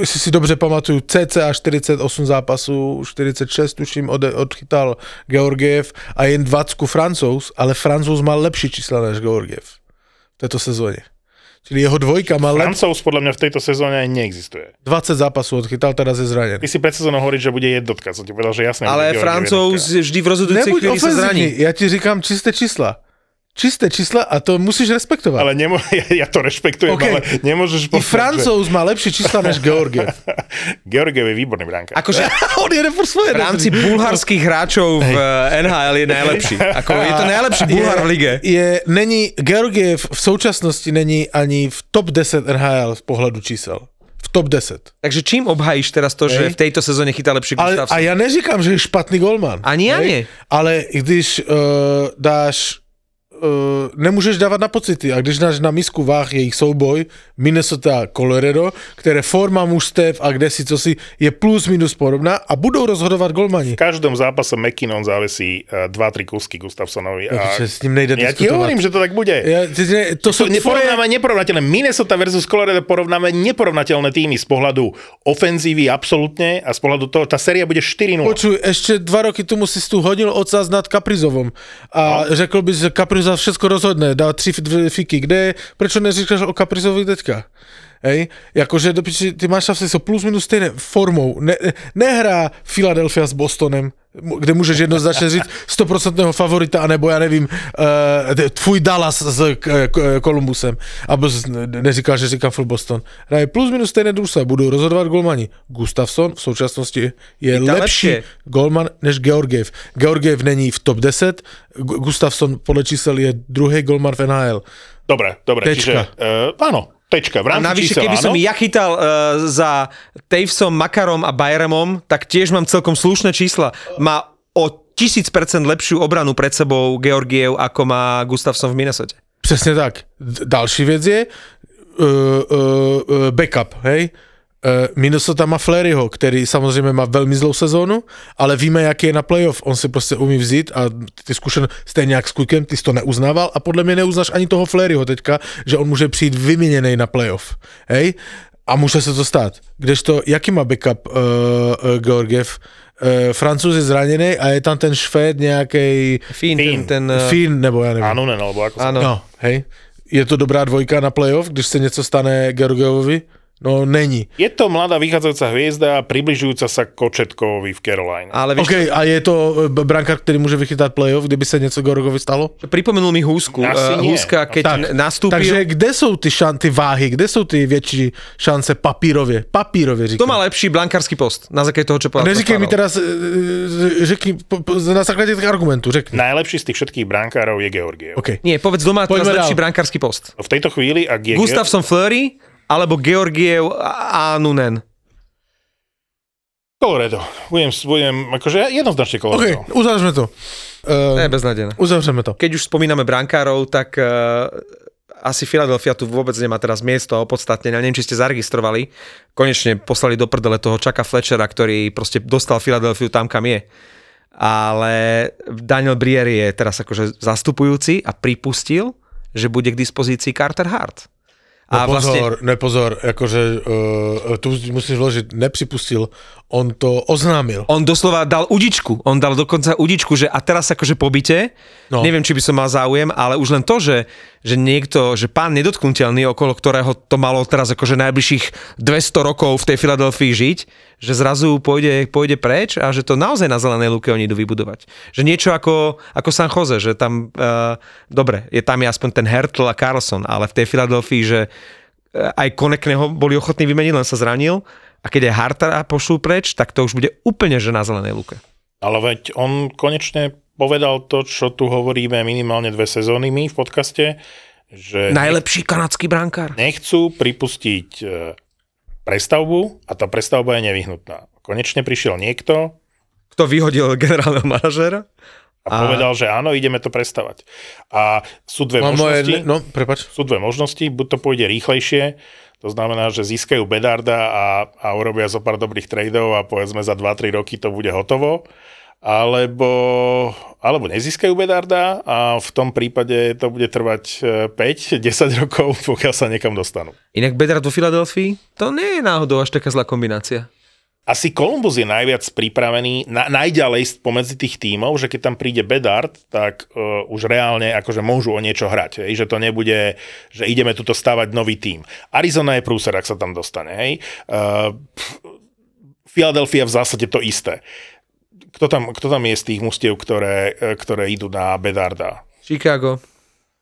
jestli si dobře pamatuju, cca 48 zápasů, 46 tuším od, odchytal Georgiev a jen 20 Francouz, ale Francouz má lepší čísla než Georgiev v této sezóně. Čili jeho dvojka má lep, Francouz podľa mňa v tejto sezóne neexistuje. 20 zápasů odchytal, teraz je zraněný. Ty si pred sezónou hovoríš, že bude jednotka. Som ti povedal, že jasné. Ale Francouz vždy v rozhodujúcej chvíli sa zraní. já ti říkám čisté čísla. Čisté čísla a to musíš respektovat. Ale nemo, *laughs* ja, ja to rešpektujem, OK. ale nemôžeš I povedať, Francouz má lepší čísla než *laughs* Georgiev. že Georgiev je výborný bránka. Akože *laughs* On jede furt svoje. v rámci bulharských hráčov v eh, NHL je najlepší. Ako je to najlepší Bulhar v lige. Je, není, Georgiev v současnosti není ani v top 10 NHL z pohledu čísel. V top 10. Takže čím obhajíš teraz to, že Hej. v tejto sezóne chytá lepšie Ale, Gustafsson? a já neříkám, že je špatný golman. Ani ja nie. Ale když uh, dáš nemůžeš dávat na pocity a když dáš na misku váh jejich souboj Minnesota Colorado, které forma mužstev a kde si co si je plus minus podobná a budou rozhodovat golmani. V každom zápase McKinnon závesí 2-3 kusky Gustafsonovi. A s ním nejde ja ti hovorím, že to tak bude. Ja, ne, to sú To tvoje... neporovnáme neporovnateľné. Minnesota versus Colorado porovnáme neporovnateľné týmy z pohľadu ofenzívy absolútne a z pohľadu toho, tá séria bude 4-0. Počuj, ešte dva roky tomu si tu hodil ocas nad Kaprizovom a no. řekl bys, že Kaprizov všetko rozhodne, dá tři fiky. Kde je, prečo neříkáš o Kaprizovi teďka? Hej, piči, ty máš so plus minus stejné formou. Ne, nehrá Philadelphia s Bostonem, kde můžeš jednoznačně říct 100% favorita, anebo já nevím, uh, tvůj Dallas s k- k- Columbusem. Abo z, ne- neříkal, že říkám full Boston. Hraje plus minus stejné družstva, budou rozhodovat golmani. Gustafsson v současnosti je lepší lepšie. golman než Georgiev. Georgiev není v top 10, Gu- Gustafsson podle čísel je druhý golman v NHL. Dobre, dobre. Tečka. Čiže, uh, áno, tečka. V A rámci navyše, čísel, keby áno. som ja chytal uh, za Tavesom, Makarom a Bayramom, tak tiež mám celkom slušné čísla. Má o 1000% lepšiu obranu pred sebou Georgiev, ako má Gustafsson v Minnesota. Přesně tak. D- další věc je uh, uh, uh, backup, hej? Uh, Minnesota má Fleryho, který samozřejmě má velmi zlou sezónu, ale víme, jaký je na playoff. On si prostě umí vzít a ty zkušen stejně jak s Quickem, ty jsi to neuznával a podle mě neuznáš ani toho Fleryho teďka, že on může přijít vyměněný na playoff. Hej? A může se to stát. Kdežto, jaký má backup uh, uh, Georgiev? Uh, Francouz je zraněný a je tam ten Švéd nějaký Fín, Fín. ten, ten uh, Fín, nebo já nevím. Áno, ne, alebo ako sa... Áno. No, hej. Je to dobrá dvojka na playoff, když se něco stane Georgievovi? No, není. Je to mladá vychádzajúca hviezda, približujúca sa Kočetkovi v Caroline. ale vieš, OK, a je to eh, brankár, který může vychytat playoff, kdyby se něco Georgovi stalo? pripomenul mi Húsku. Asi Uh. Húska, keď Tak, nastúpil... Takže kde jsou ty, šan, ty váhy, kde jsou ty větší šance papírově? Papírově říkám. To má lepší blankársky post, na základe toho, čo povedal. Neříkej mi teraz, eh, řekni, na základě těch argumentů, řekni. Najlepší z tých všetkých brankárov je Georgiev. OK. Nie, povedz doma teraz lepší brankársky post. V tejto chvíli, ak je... Gustafsson Fleury alebo Georgiev a Nunen. Colorado. Budem, budem akože jednoznačne OK, Colorado. uzavřeme to. Uh, je beznadené. uzavřeme to. Keď už spomíname brankárov, tak uh, asi Philadelphia tu vôbec nemá teraz miesto a opodstatnenie. Neviem, či ste zaregistrovali. Konečne poslali do prdele toho Chucka Fletchera, ktorý proste dostal Philadelphia tam, kam je. Ale Daniel Brier je teraz akože zastupujúci a pripustil, že bude k dispozícii Carter Hart. A A no vlastne pozor, nepozor, jakože uh, tu musíš vložiť, nepřipustil, on to oznámil. on doslova dal udičku. On dal dokonca udičku, že a teraz akože pobyte, No. neviem, či by som mal záujem, ale už len to, že, že niekto, že pán nedotknutelný, okolo ktorého to malo teraz akože najbližších 200 rokov v tej Filadelfii žiť, že zrazu pôjde, pôjde preč a že to naozaj na zelenej lúke oni idú vybudovať. Že niečo ako, ako San Jose, že tam, uh, dobre, je tam je aspoň ten Hertl a Carlson, ale v tej Filadelfii, že eh, aj Konekneho boli ochotní vymeniť, len sa zranil a keď aj Hartera pošlú preč, tak to už bude úplne že na zelenej lúke. Ale veď on konečne povedal to, čo tu hovoríme minimálne dve sezóny my v podcaste, že Najlepší kanadský brankár. nechcú pripustiť e, prestavbu a tá prestavba je nevyhnutná. Konečne prišiel niekto Kto vyhodil generálneho manažéra? a, A- povedal, že áno, ideme to prestavať. A sú dve Mám moje, možnosti. no, prepač. sú dve možnosti, buď to pôjde rýchlejšie, to znamená, že získajú Bedarda a, a urobia zo pár dobrých tradeov a povedzme za 2-3 roky to bude hotovo, alebo, alebo nezískajú Bedarda a v tom prípade to bude trvať 5-10 *laughs* rokov, pokiaľ sa niekam dostanú. Inak Bedard vo Filadelfii? To nie je náhodou až taká zlá kombinácia. Asi Columbus je najviac pripravený, na, najďalej spomedzi tých tímov, že keď tam príde Bedard, tak uh, už reálne akože môžu o niečo hrať. Hej? Že to nebude, že ideme tuto stavať nový tím. Arizona je prúser, ak sa tam dostane. Hej? Uh, Philadelphia v zásade to isté. Kto tam, kto tam je z tých mustiev, ktoré, eh, ktoré idú na Bedarda? Chicago.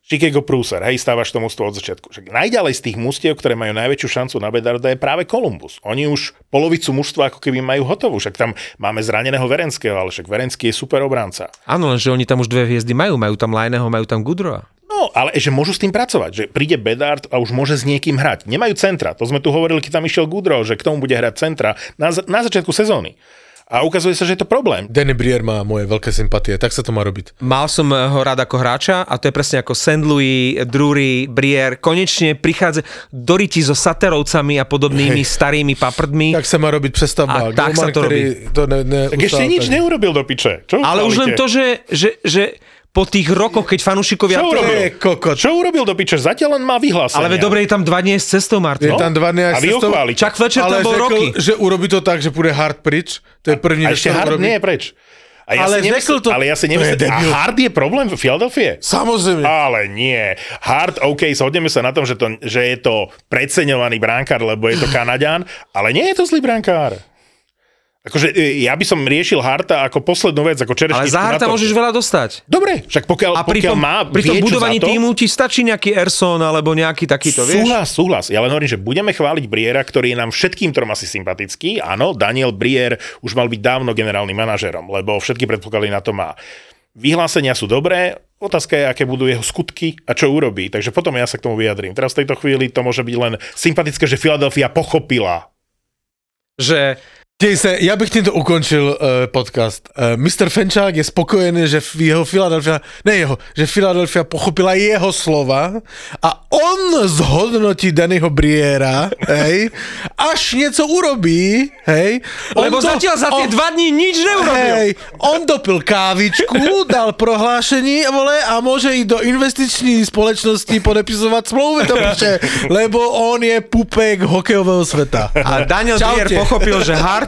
Chicago Prúser, hej, stávaš to od začiatku. Však najďalej z tých mustiev, ktoré majú najväčšiu šancu na Bedarda je práve Columbus. Oni už polovicu mužstva ako keby majú hotovú. Však tam máme zraneného Verenského, ale však Verenský je super obranca. Áno, lenže oni tam už dve hviezdy majú. Majú tam Lajného, majú tam Gudroa. No, ale že môžu s tým pracovať, že príde Bedard a už môže s niekým hrať. Nemajú centra, to sme tu hovorili, keď tam išiel Gudro, že k tomu bude hrať centra na, na začiatku sezóny. A ukazuje sa, že je to problém. Danny Brier má moje veľké sympatie, tak sa to má robiť. Mal som ho rád ako hráča a to je presne ako St. Louis, Drury, Brier. Konečne prichádza do riti so Saterovcami a podobnými Hej. starými paprdmi. Tak sa má robiť prestavba. A tak sa to ktorý to ne, ne, Tak ešte nič neurobil do piče. Čo Ale už len to, že, že, že po tých rokoch, keď fanúšikovia... Čo urobil? Je kokot. Čo urobil do piče? Zatiaľ len má vyhlásenie. Ale dobre, je tam dva dní s cestou, Je Martin. tam dva dny A vy ho chválite. Chuck Fletcher tam bol řekl, roky. že urobí to tak, že pôjde hard pryč. To je první, A vec, ešte Hard nie je preč. A ja Ale si to- ale ja si to je nemyslím, a. Hard je problém v Philadelphia? Samozrejme. Ale nie. Hard, OK, zhodneme sa na tom, že, to, že je to preceňovaný bránkár, lebo je to Kanaďan, ale nie je to zlý bránkár. Akože e, ja by som riešil Harta ako poslednú vec, ako čerešničku Ale za na Harta torte. môžeš veľa dostať. Dobre, však pokiaľ, A pri pokiaľ tom, má pri tom budovaní to, týmu ti stačí nejaký Erson alebo nejaký takýto, vieš? Súhlas, súhlas. Ja len hovorím, že budeme chváliť Briera, ktorý je nám všetkým trom asi sympatický. Áno, Daniel Brier už mal byť dávno generálnym manažerom, lebo všetky predpoklady na to má. Vyhlásenia sú dobré, otázka je, aké budú jeho skutky a čo urobí. Takže potom ja sa k tomu vyjadrím. Teraz v tejto chvíli to môže byť len sympatické, že Filadelfia pochopila. Že Dej já bych tímto ukončil uh, podcast. Uh, Mr. Fenčák je spokojený, že jeho Philadelphia, ne jeho, že Philadelphia pochopila jeho slova a on zhodnotí Dannyho Briera, hej, až něco urobí, hej. On Lebo zatiaľ za tie on- dva dní nič neurobil. Hej, on dopil kávičku, dal prohlášení vole, a môže ísť do investiční společnosti podepisovať smlouvy, to píše, lebo on je pupek hokejového sveta. A Daniel Čaute. Brier pochopil, že hard